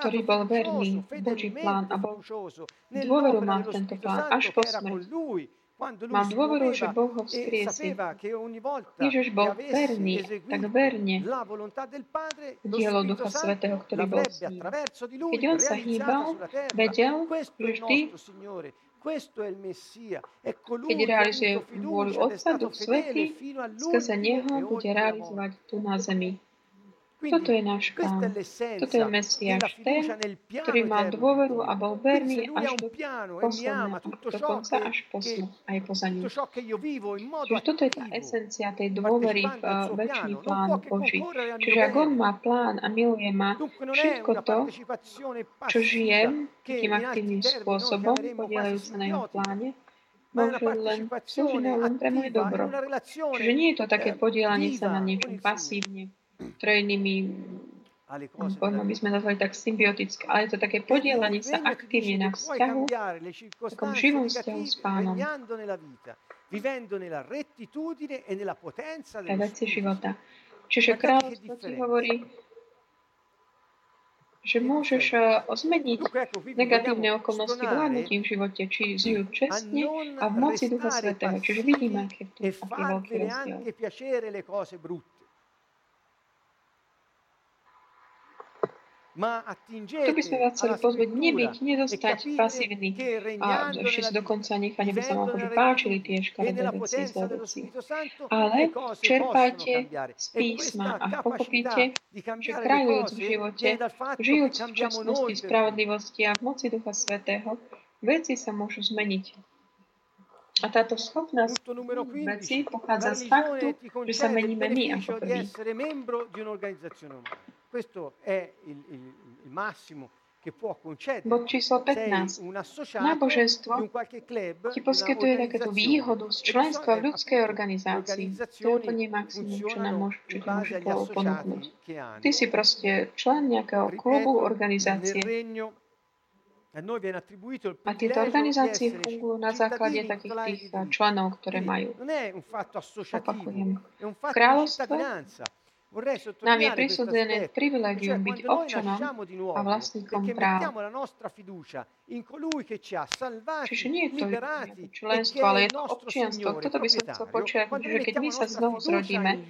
ktorý bol verný Boží plán a bol dôveru mal v tento plán až po smrť. Mal dôveru, že Boh ho vzkriesie. Ježiš bol verný, tak verne dielo Ducha Svetého, ktorý bol s ním. Keď on sa hýbal, vedel, že vždy keď realizuje vôľu Otca, Duch Svetý, skrze Neho bude realizovať tu na zemi. Toto je náš pán. Toto je Mesiáš, ten, ktorý mal dôveru a bol verný až do posledného, dokonca až poslu, aj poza ním. Čiže toto je tá esencia tej dôvery v uh, väčší plán Boží. Čiže ak on má plán a miluje ma, všetko to, čo žijem, takým aktívnym spôsobom, podielajú sa na jeho pláne, môže len slúžiť len pre moje dobro. Čiže nie je to také podielanie sa na niečom pasívne trojnými pojmom by sme nazvali tak symbiotické, ale je to také podielanie sa aktívne na vzťahu, takom živom vzťahu s pánom. Pre veci života. Čiže kráľovstvo ti hovorí, že môžeš zmeniť negatívne okolnosti vládnutím v živote, či žijú čestne a v moci Ducha Svetého. Čiže vidíme, aký je tu aký veľký rozdiel. Tu by sme vás chceli pozvať nebyť, nedostať e pasívny a ešte si dokonca nechať, aby sa vám Bože páčili tie škaredé veci, zlé veci. Ale čerpajte z písma a pochopíte, že krajujúc v živote, žijúc v čestnosti, spravodlivosti a v moci Ducha Svetého, veci sa môžu zmeniť. A táto schopnosť veci pochádza z faktu, že sa meníme my ako prví. Questo è il, il, il massimo Bod číslo 15. Náboženstvo ti poskytuje takéto výhodu z členstva v ľudskej organizácii. To je úplne maximum, čo nám môže, čo ti môže ponúknuť. Ty si proste člen nejakého klubu, organizácie. A tieto organizácie fungujú na základe takých tých členov, ktoré majú. Opakujem. V kráľovstve nám je prisúdené privilegium byť občanom a vlastníkom práv. Čiže nie je to členstvo, ale je to občianstvo. Toto by som chcel počiarknúť, že keď my sa znovu zrodíme,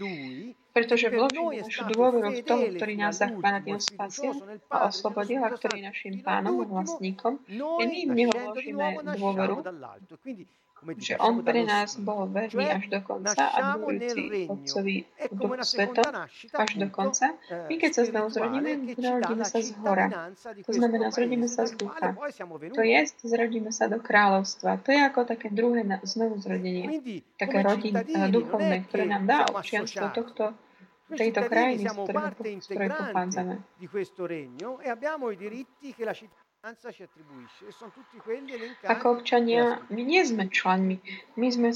pretože vložíme našu dôveru v toho, ktorý nás zachvánil spasil a oslobodil a ktorý je našim pánom a vlastníkom, my v neho vložíme dôveru že on pre nás bol verný až do konca a dôverujúci Otcovi Duchu Svetom až do konca. My keď sa znovu zrodíme, zrodíme sa z hora. To znamená, zrodíme sa z ducha. To je, zrodíme sa do kráľovstva. To je ako také druhé znovu zrodenie. Také rodin, duchovné, ktoré nám dá občianstvo tohto tejto krajiny, z ktorej pochádzame. My nie sme členmi. My sme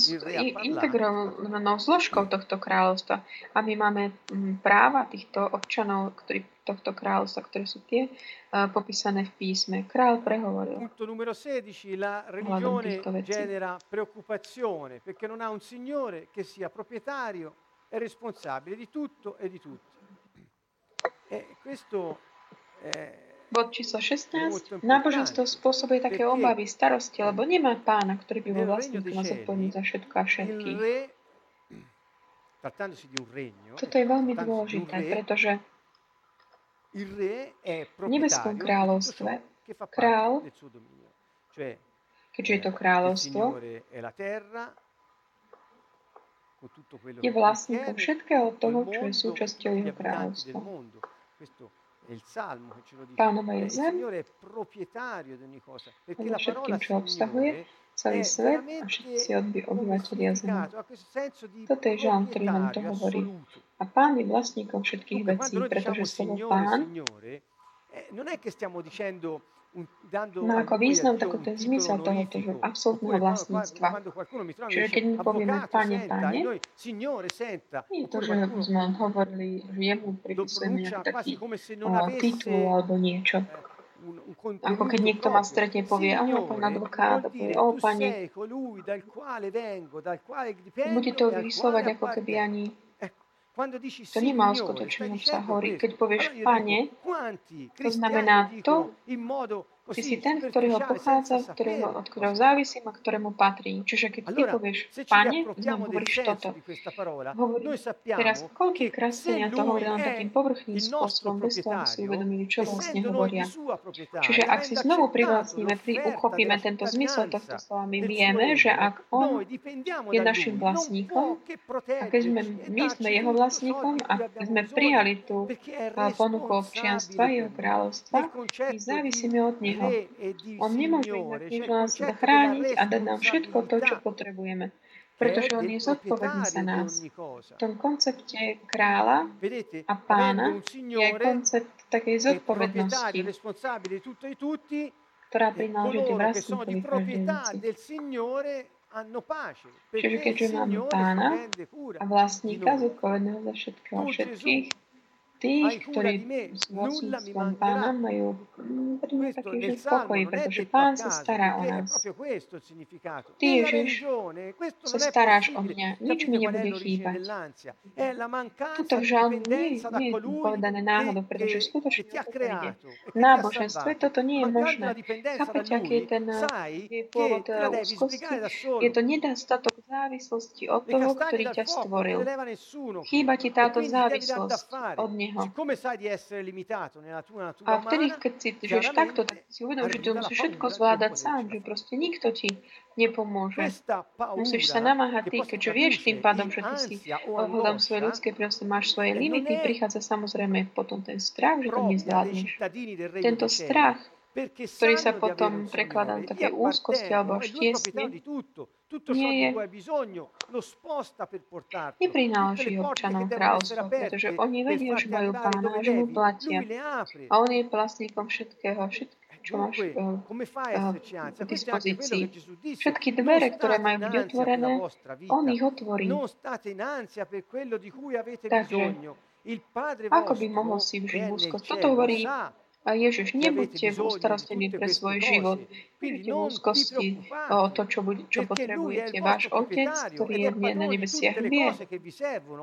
integrovanou zložkou tohto kráľovstva. A my máme mm, práva týchto občanov ktorí, tohto kráľovstva, ktoré sú tie uh, popísané v písme. Král prehovoril. Punto numero 16. La religione genera preoccupazione perché non ha un signore che sia proprietario e responsabile di tutto e di tutti. E questo eh, Bod číslo 16. Náboženstvo spôsobuje také obavy, starosti, lebo nemá pána, ktorý by bol vlastníkom a zodpovedný za všetko a všetkých. Toto je veľmi dôležité, pretože v nebeskom kráľovstve. král, keďže je to kráľovstvo, je vlastníkom všetkého toho, čo je súčasťou jeho kráľovstva. Pánova je zem, ale všetkým, čo obsahuje, celý svet a všetci obyvateľia zemi. Toto je žalm, ktorý nám to hovorí. A pán je vlastníkom všetkých vecí, pretože slovo pán má ako význam taký ten zmysel toho, toho absolútneho vlastníctva. Čiže keď my povieme Pane, Pane, nie je to, že sme hovorili, že jemu pripisujeme nejaký taký titul alebo niečo. Ako keď niekto ma stretne, povie, áno, pán advokát, a povie, o, pane, bude to vyslovať ako keby ani to nemá skutočný obsah hovorí. Keď povieš pane, to znamená to, Ty si ten, ktorý ho pochádza, ktorého, od ktorého závisím a ktorému patrí. Čiže keď ty povieš, Pane, znovu hovoríš toto. Hovorí, teraz koľký kresťania to hovorí len takým povrchným spôsobom, bez toho si uvedomili, čo vlastne hovoria. Čiže ak si znovu privlastníme, pri, uchopíme tento zmysel tohto slova, my vieme, že ak on je našim vlastníkom, a keď sme, my sme jeho vlastníkom a sme prijali tú ponuku občianstva, jeho kráľovstva, my závisíme od neho neho. On nemôže inak nás zachrániť a dať nám všetko to, čo potrebujeme. Pretože on je zodpovedný za nás. V tom koncepte kráľa a pána je koncept takej zodpovednosti, ktorá prináleží tým veci. Čiže keďže máme pána a vlastníka zodpovedného za všetkého všetkých, tých, ktorí vlastníctvom pána majú taký že spokoj, pretože pán sa stará o nás. Ty, Ježiš, sa staráš o mňa, nič mi nebude chýbať. Tuto v žalmu nie, nie je povedané náhodou, pretože skutočne to príde. Náboženstve toto nie je možné. Chápete, aký je ten je pôvod úzkosti? Je to nedostatok závislosti od toho, ktorý ťa stvoril. Chýba ti táto závislosť od Neho. A vtedy, keď si žiješ takto, tak si uvedom, že to musíš všetko zvládať sám, že proste nikto ti nepomôže. Musíš sa namáhať ty, keďže vieš tým pádom, že ty si ohľadom svoje ľudské proste máš svoje limity, prichádza samozrejme potom ten strach, že to nezvládneš. Tento strach ktorý sa potom prekladá do také úzkosti alebo až tiesne, nie je, neprináleží občanom kráľovstva, pretože oni vedia, že majú pána že mu platia. A on je vlastníkom všetkého, všetkého čo máš uh, uh, dispozícii. Všetky dvere, ktoré majú byť otvorené, on ich otvorí. Takže, ako by mohol si vžiť úzkosť? Toto hovorí a Ježiš, nebuďte ustarostení pre svoj život. Nebuďte v úzkosti o to, čo, bude, čo potrebujete. Váš Otec, ktorý je na nebesiach, vie,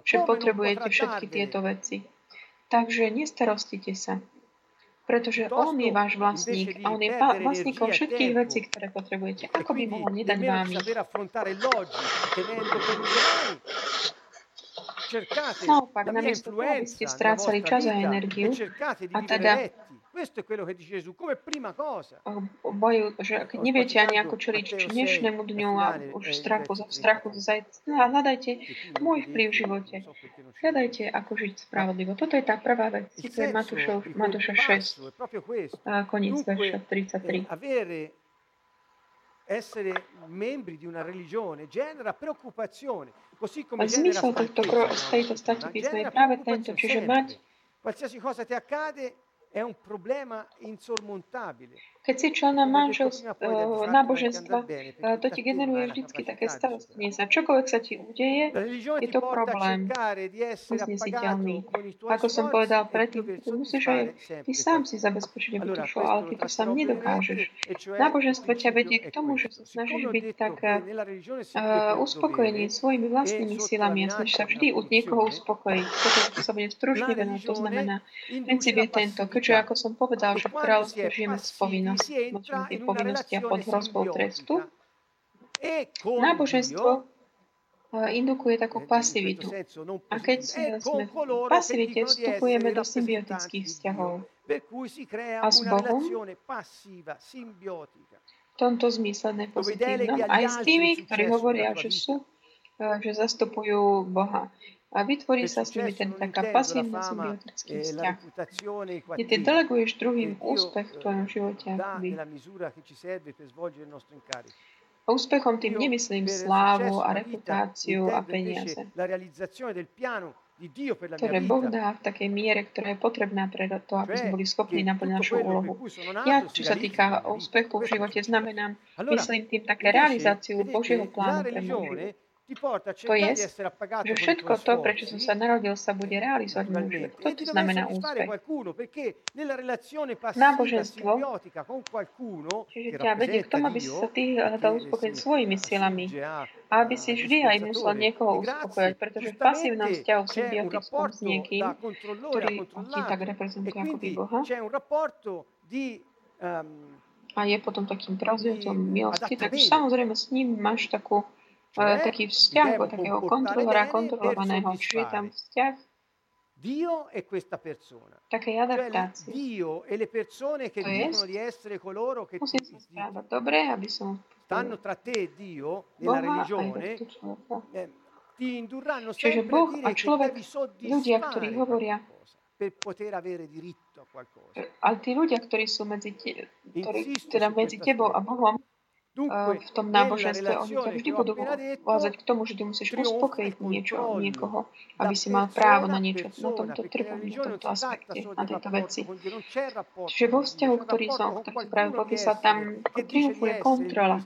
že potrebujete všetky tieto veci. Takže nestarostite sa pretože on je váš vlastník a on je vlastníkom všetkých vecí, ktoré potrebujete. Ako by mohol nedať vám ich? Naopak, namiesto toho, aby ste strácali čas a energiu a teda Questo è quello che dice Gesù come prima cosa. Boju, že keď neviete ani ako čeliť dnešnému dňu a už strachu, strachu zajť, no, hľadajte môj vplyv v živote. Hľadajte, ako žiť spravodlivo. Toto je tá prvá vec. Matúšov, Matúša 6, koniec verša 33 essere membri di una religione genera preoccupazione, così come práve tento, čiže mať qualsiasi cosa ti accade è un problema insormontabile. Keď si členom manželstva, náboženstva, eh, to ti generuje vždy také starostenie sa. Čokoľvek sa ti udeje, je to problém uznesiteľný. Ako som povedal predtým, ty musíš aj ty sám si zabezpečiť, aby to šlo, ale ty to sám nedokážeš. E náboženstvo ťa vedie k tomu, že sa snažíš byť tak uh, uspokojený svojimi vlastnými silami a snažíš sa vždy od niekoho uspokojiť. Toto sa bude stručne venovať, to znamená, princíp je tento, keďže ako som povedal, že v kráľovstve žijeme z povinnosti nočíme tie povinnosti a pod hrozbou trestu. Náboženstvo indukuje takú pasivitu. A keď sme v pasivite, vstupujeme do symbiotických vzťahov. A s Bohom v tomto zmysle nepozitívnom aj s tými, ktorí hovoria, že sú, že zastupujú Boha a vytvorí sa s nimi ten taká pasívna symbiotický vzťah, kde ty deleguješ druhým úspech v tvojom živote. A úspechom tým nemyslím slávu a reputáciu a peniaze, ktoré Boh dá v takej miere, ktorá je potrebná pre to, aby sme boli schopní naplniť našu úlohu. Ja, čo sa týka úspechu v živote, znamenám, myslím tým také realizáciu Božieho plánu pre môj život. To je, že všetko to, prečo som sa narodil, sa bude realizovať v môj život. To znamená úspech. Náboženstvo, čiže ťa vedie k tomu, aby si sa ty hľadal uspokojiť svojimi silami a aby si vždy aj musel niekoho uspokojať, pretože v pasívnom vzťahu symbiotickom s niekým, ktorý ti tak reprezentuje ako by Boha, a je potom takým prozilcom milosti, tak samozrejme s ním máš takú, taký vzťah takého kontrolora, kontrolovaného. Čiže je tam vzťah Dio e questa persona. Cioè, Dio e le persone che dicono di essere coloro che aby som stanno tra te e Dio nella religione, eh, ti indurranno Čiže sempre Boh a dire che devi soddisfare qualcosa per poter avere diritto a qualcosa. tí ľudia, ktorí sú medzi, te, ktorí, teda medzi tebou a. Bohom, v tom náboženstve, oni ťa relazione vždy budú appena detto, vázať k tomu, že ty musíš uspokojiť niečo, niekoho, aby si mal právo na niečo. Na tomto trvám, na tomto aspekte, na tejto veci. Čiže vo vzťahu, ktorý som, ktorý som práve popísal, tam triumfuje kontrola.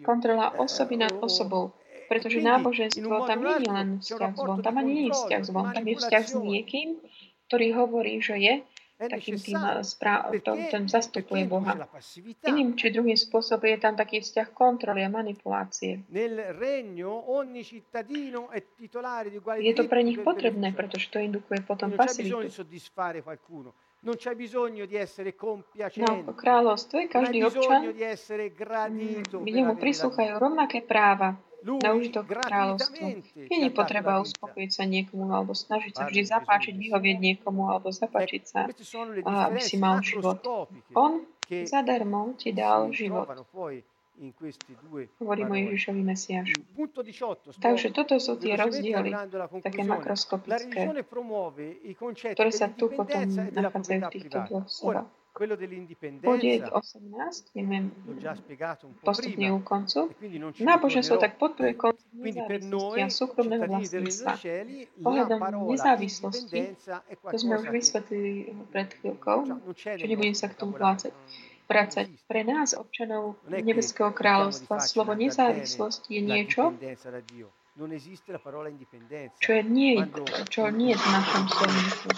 Kontrola Eh, osoby nad o- osobou. e Pretože náboženstvo tam nie je len vzťah zvon, rapporto tam ani nie je vzťah di zvon, tam je vzťah s niekým, ktorý hovorí, že je takým tým necessario spra- to, ten zastupuje Boha. Iným či druhým spôsobom je tam taký vzťah kontroly a manipulácie. Je to pre nich potrebné, pretože to indukuje potom pasivitu. non c'è bisogno di essere No, v compiacenti, kráľovstve každý občan. mm, jemu la prislúchajú rovnaké práva na užitok ti je ha dato potreba la vita. uspokojiť sa niekomu alebo snažiť sa vždy zapáčiť, vyhovieť niekomu alebo zapáčiť sa, aby si mal život. On zadarmo ti dal život, hovorí parole. Ježišovi Mesiáš. Punto 18. Sto Takže toto sú tie rozdiely, také makroskopické, ktoré sa tu potom e nachádzajú v týchto dvoch slovách. Quello dell'indipendenza 18, ideme l'ho già spiegato un po' postupne prima u koncu. Náboženstvo tak podporuje koncept nezávislosti a súkromného vlastníctva. dei Cieli, la Ohľadom parola nezávislosti, to sme už vysvetlili pred chvíľkou, čo nebudem sa k tomu plácať. Vracať. Pre nás, občanov Nebeského kráľovstva, slovo nezávislosť je niečo, čo, nie, čo nie je v našom slovníku.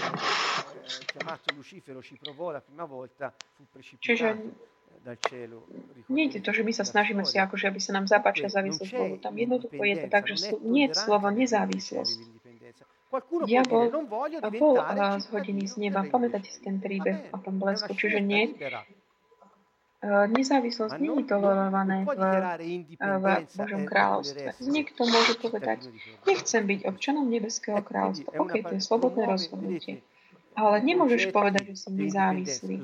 Eh, chiamato Lucifero ci provò la prima volta, fu precipitato eh, nie je to, že my sa snažíme si akože, aby sa nám zapáčila závislosť Bohu. Tam jednoducho je to tak, že slo- nie je slovo nezávislosť. Diabol bol zhodený z neba. Pamätáte si ten príbeh o tom blesku? Čiže nie, nezávislosť nie je tolerované v, v Božom e, e kráľovstve. Niekto môže povedať, nechcem byť občanom Nebeského kráľovstva. OK, to je slobodné rozhodnutie. Ale nemôžeš povedať, že som nezávislý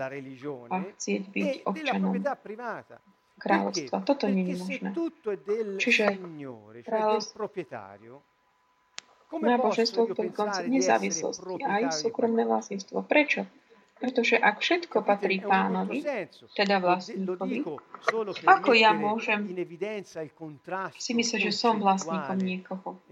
a chcieť byť e della občanom kráľovstva. Toto nie je možné. Čiže kráľovstvo, náboženstvo, ktorý koncept nezávislosti a aj súkromné vlastníctvo. Prečo? Pretože ak všetko patrí pánovi, teda vlastníkovi, ako ja môžem si myslieť, že som vlastníkom niekoho?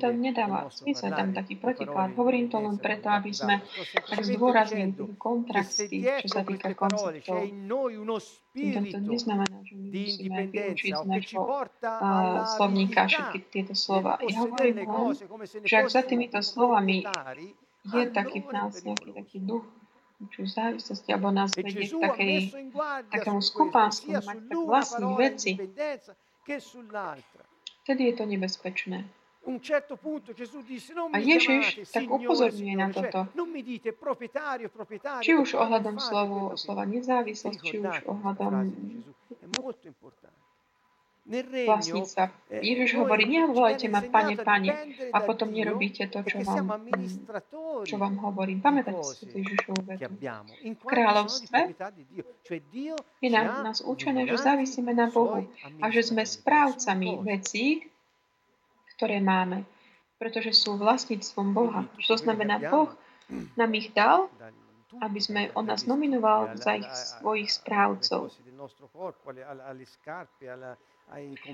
To nedáva zmysel tam taký protiklad. Hovorím to len preto, aby sme tak zdôraznili kontrasty, čo sa týka konceptov. to neznamená, že my musíme vyučiť z nášho uh, slovníka všetky tieto slova. Ja hovorím le len, že ak za týmito slovami je taký v nás nejaký taký duch či závislosti, alebo nás vedie k takej, takému skupánstvu, mať tak vlastných veci. Vtedy je to nebezpečné. un certo punto Gesù disse non A mi chiamate tak Signore, upozorňuje na Signore, cioè toto. non mi dite proprietario, proprietario. Či už ohľadom slovu, che- slova nezávislosť, či už ohľadom è molto importante. Vlastníctva. eh, Ježiš noi hovorí, nevolajte ma pane, pane, a potom nerobíte to, čo vám, čo vám hovorím. Pamätajte si tú Ježišovu vetu. V kráľovstve je nám, nás učené, že závisíme na Bohu a že sme správcami vecí, ktoré máme, pretože sú vlastníctvom Boha. To che znamená, Boh nám ich dal, aby sme, on nás nominoval za ich svojich správcov.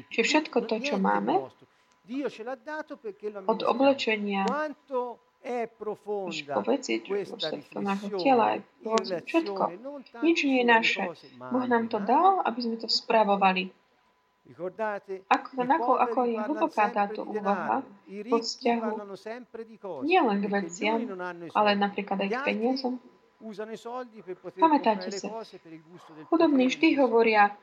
Čiže všetko to, čo máme, od oblečenia. po veci, všetko nášho tela, všetko. Nič nie je naše. Boh nám to dal, aby sme to spravovali. Ako, ako, ako je hlboká táto úvaha ricchi vzťahu parlano sempre di cose, nie len k veciam, ale napríklad aj k peniazom. gusto del chudobní vždy hovoria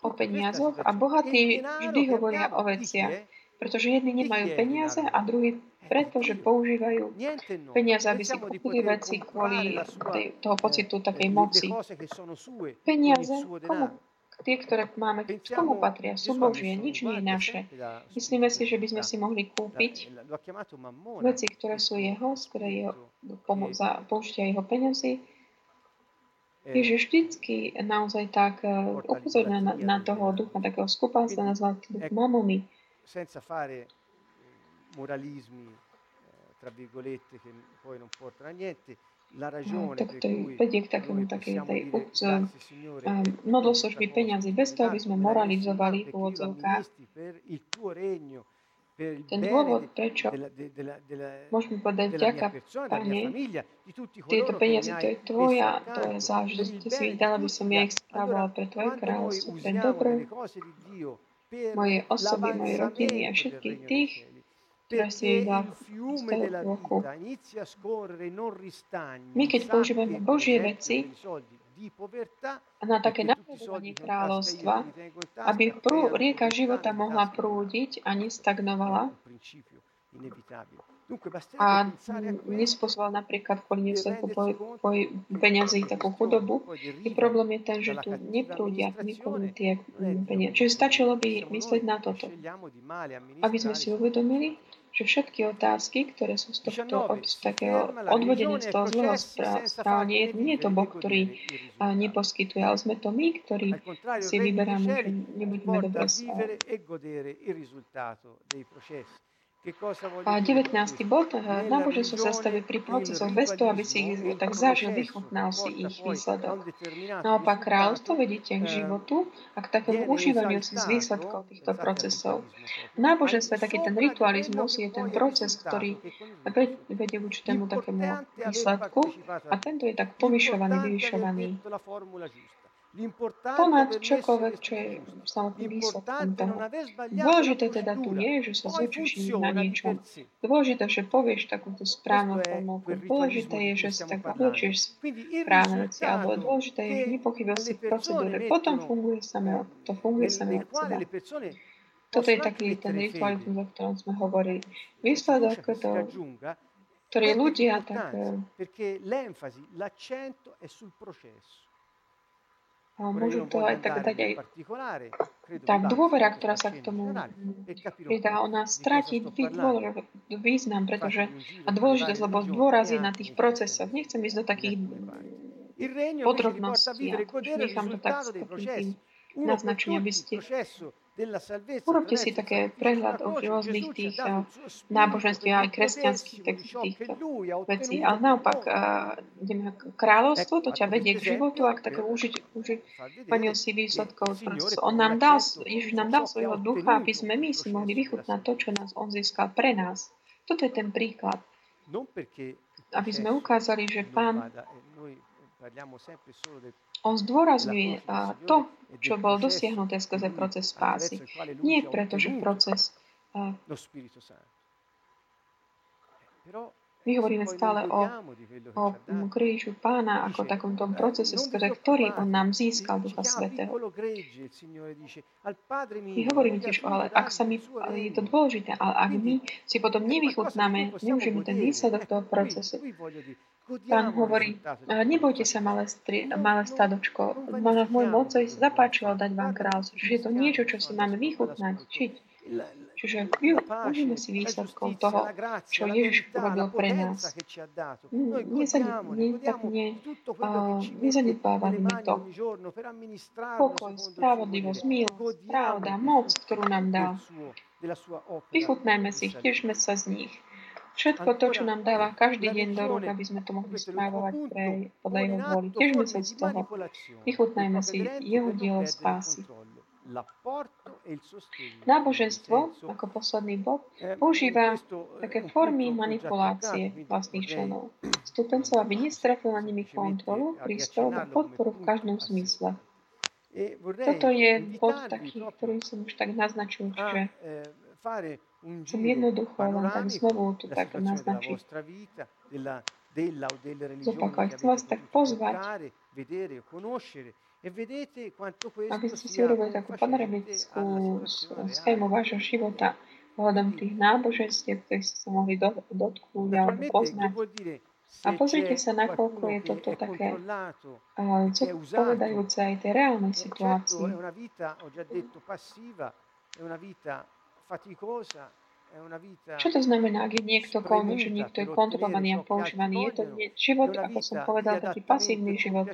o peniazoch a bohatí vždy hovoria o veciach, pretože jedni nemajú il peniaze a druhí È pretože používajú peniaze, aby si kúpili veci kvôli toho pocitu takej moci. Peniaze, komu tie, ktoré máme, komu patria, sú Božie, nič nie je naše. Myslíme si, že by sme si mohli kúpiť veci, ktoré sú jeho, ktoré jeho, za použitia jeho peniazy. Ježiš vždycky naozaj tak upozorňuje na, na toho ducha takého skupáca, nazval duch mamony. Senza fare moralismi, tra virgolette, che poi non portano a niente, tak to vedie k takému takej tej úcte modloslužby peniazy, bez toho, aby sme moralizovali v úvodzovkách. Ten dôvod, prečo môžeme povedať vďaka, Pane, tieto peniaze, to je tvoja, to je záležitosť, ty si dala, aby som ja ich správala pre tvoje kráľovstvo, pre dobro mojej osoby, mojej rodiny a všetkých tých. My, keď používame Božie veci na také napredovanie kráľovstva, aby prú, rieka života mohla prúdiť a nestagnovala, a nespôsoboval napríklad kvôli nedostatku peňazí takú chudobu. I problém je ten, že tu neprúdia nikomu tie peniaze. Čiže stačilo by myslieť na toto. Aby sme si uvedomili, že všetky otázky, ktoré sú z tohto od takého odvodenia z toho zlého správania, nie je to Boh, ktorý neposkytuje, ale sme to my, ktorí si vyberáme, nebudeme dobre a 19. bod. Náboženstvo sa staví pri procesoch bez toho, aby si ich tak zažil, vychutnal si ich výsledok. Naopak kráľovstvo vedíte k životu a k takému užívaniu z výsledkov týchto procesov. V náboženstve taký ten ritualizmus je ten proces, ktorý vedie k určitému takému výsledku a tento je tak povyšovaný, vyvyšovaný ponad čokoľvek, čo je samotným výsledkom toho. Dôležité teda tu nie je, že sa zúčuš na niečom. Dôležité, že povieš takúto správnu formulku. Dôležité je, že si tak obličieš správne veci. Alebo dôležité je, že nepochybil si v procedúre. Potom funguje samé, to funguje samé od seba. Toto je taký ten ritualizmus, o ktorom sme hovorili. Výsledok to, ktorý ľudia tak... Perché l'enfasi, l'accento è sul processo môžu to aj tak dať aj tá dôvera, ktorá sa k tomu pridá, ona stratí význam, pretože a dôležitosť, lebo zdôrazí na tých procesoch. Nechcem ísť do takých podrobností, nechám to tak s takým aby ste Urobte si také prehľad o rôznych tých uh, náboženstvách aj kresťanských týchto vecí. Ale naopak, uh, ideme kráľovstvo, to ťa vedie k životu a k takému užívaniu si výsledkov. On nám dal, Ježiš nám dal svojho ducha, aby sme my si mohli vychutnať to, čo nás on získal pre nás. Toto je ten príklad. Aby sme ukázali, že Pán on zdôrazňuje to, čo bol dosiahnuté skrze proces spásy. Nie preto, že proces... My hovoríme stále o, o krížu pána ako takom tom procese, skrze ktorý on nám získal Ducha Svetého. My hovoríme tiež, ale ak sa my, je to dôležité, ale ak my si potom nevychutnáme, neužijeme ten výsledok toho procesu, Pán hovorí, nebojte sa, malé, stri, malé stadočko, v môj moci zapáčilo dať vám kráľovstvo. Čiže je to niečo, čo si máme vychutnať, čiť. Čiže užíme si výsledkov toho, čo Ježiš urobil pre nás. Nezanedbávame to. Pokoj, spravodlivosť, milosť, pravda, moc, ktorú nám dal. Vychutnajme si, tešme sa z nich. Všetko to, čo nám dáva každý deň do rúk, aby sme to mohli správovať pre, podľa jeho vôli. Tiežme sa z toho. Vychutnajme si jeho dielo spásy. Náboženstvo, ako posledný bod, používa také formy manipulácie vlastných členov. Stupencov, aby nestratil na nimi kontrolu, prístroj a podporu v každom zmysle. Toto je bod taký, ktorý som už tak naznačil, že Chcem jednoducho len tak znovu tu tak naznačiť. Zopakovať. Chcem vás tak pozvať, aby ste si urobili takú panoramickú schému vášho života ohľadom tých náboženstiev, ktorých ste sa mohli do, dotknúť alebo poznať. A pozrite sa, nakoľko je toto také uh, povedajúce aj tej reálnej situácii. Čo to znamená, ak je niekto, že niekto je kontrolovaný a používaný? Je to život, ako som povedal, taký pasívny život,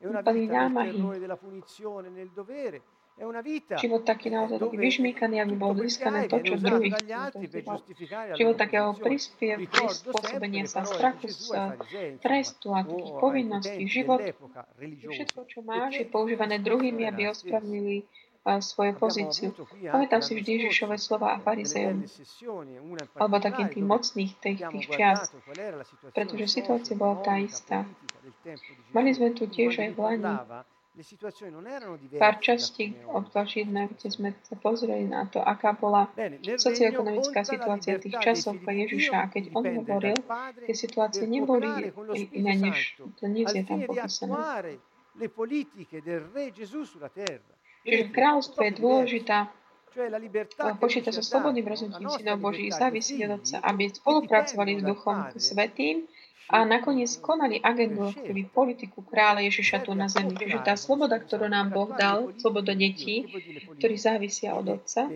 plný námahy, Život taký naozaj taký vyžmýkaný, aby bol získané to, čo druhý Život takého prispôsobenia sa strachu z trestu a takých povinností. Život, všetko, čo máš, je používané druhými, aby ospravnili svoju pozíciu. Pamätám si vždy Ježišové slova a farizejom, alebo takým tým mocných tých, tých čiast, pretože situácia bola tá istá. Mali sme tu tiež aj v Lani. pár častí jedna, kde sme sa pozreli na to, aká bola socioekonomická situácia tých časov pre Ježiša. A keď on hovoril, tie situácie neboli iné, než to nie je tam popísané. Čiže kráľstvo je dôležitá počíta so slobodným rozhodnutím synov Boží, závisí od Otca, aby spolupracovali s Duchom Svetým a nakoniec konali agendu, ktorý politiku kráľa Ježiša tu na zemi. Čiže tá sloboda, ktorú nám Boh dal, sloboda detí, ktorí závisia od Otca,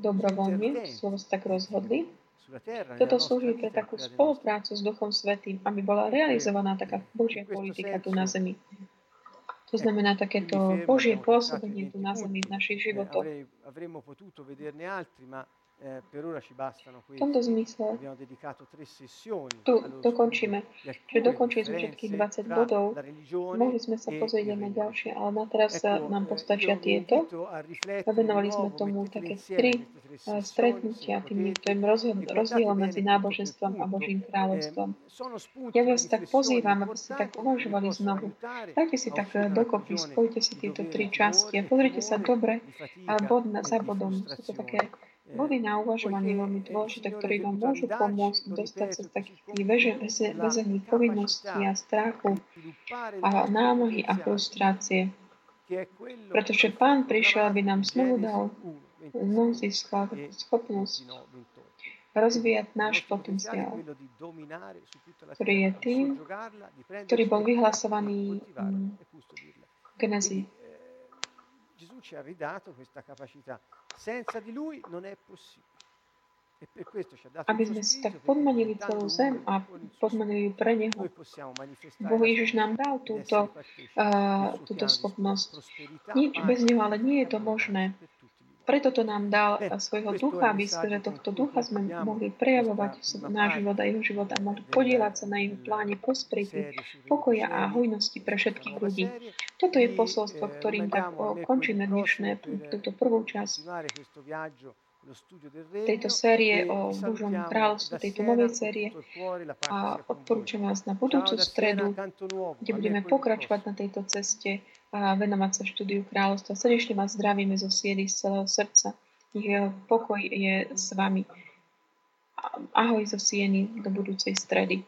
dobrovoľne, slovo sa tak rozhodli, toto slúži pre takú spoluprácu s Duchom Svetým, aby bola realizovaná taká Božia politika tu na zemi. To znamená takéto Božie pôsobenie tu na zemi v našich životoch. V tomto zmysle tu dokončíme. Čiže dokončili sme všetkých 20 bodov. Mohli sme sa pozrieť aj na ďalšie, ale na teraz nám postačia tieto. Venovali sme tomu také tri stretnutia tým tým rozdielom medzi náboženstvom a Božím kráľovstvom. Ja vás tak pozývam, aby ste tak uvažovali znovu. Dajte si tak dokopy, spojte si tieto tri časti a pozrite sa dobre a bod na, za bodom. Sú to také boli na uvažovanie veľmi dôležité, ktorí vám môžu pomôcť dostať sa z takých tých povinností a strachu a námahy a frustrácie. Pretože Pán prišiel, aby nám znovu dal, znovu získal schopnosť rozvíjať náš potenciál, ktorý je tým, ktorý bol vyhlasovaný v Genezi ci ha ridato questa capacità. Senza di lui non è possibile. Per questo ci ha dato aby sme si tak podmanili celú zem a podmanili ju pre Neho. Boh Ježiš nám dal túto, uh, túto schopnosť. Nič bez Neho, ale nie je to možné. Preto to nám dal svojho ducha, aby skrze tohto ducha sme mohli prejavovať náš život a jeho život a mohli podielať sa na jeho pláne prosperity, pokoja a hojnosti pre všetkých ľudí. Toto je posolstvo, ktorým tak končíme dnešné túto prvú časť. tejto série o Božom kráľovstve, tejto novej série a odporúčam vás na budúcu stredu, kde budeme pokračovať na tejto ceste a venovať sa štúdiu kráľovstva. Srdečne vás zdravíme zo siedy, z celého srdca. Nech jeho pokoj je s vami. Ahoj zo Sieny do budúcej stredy.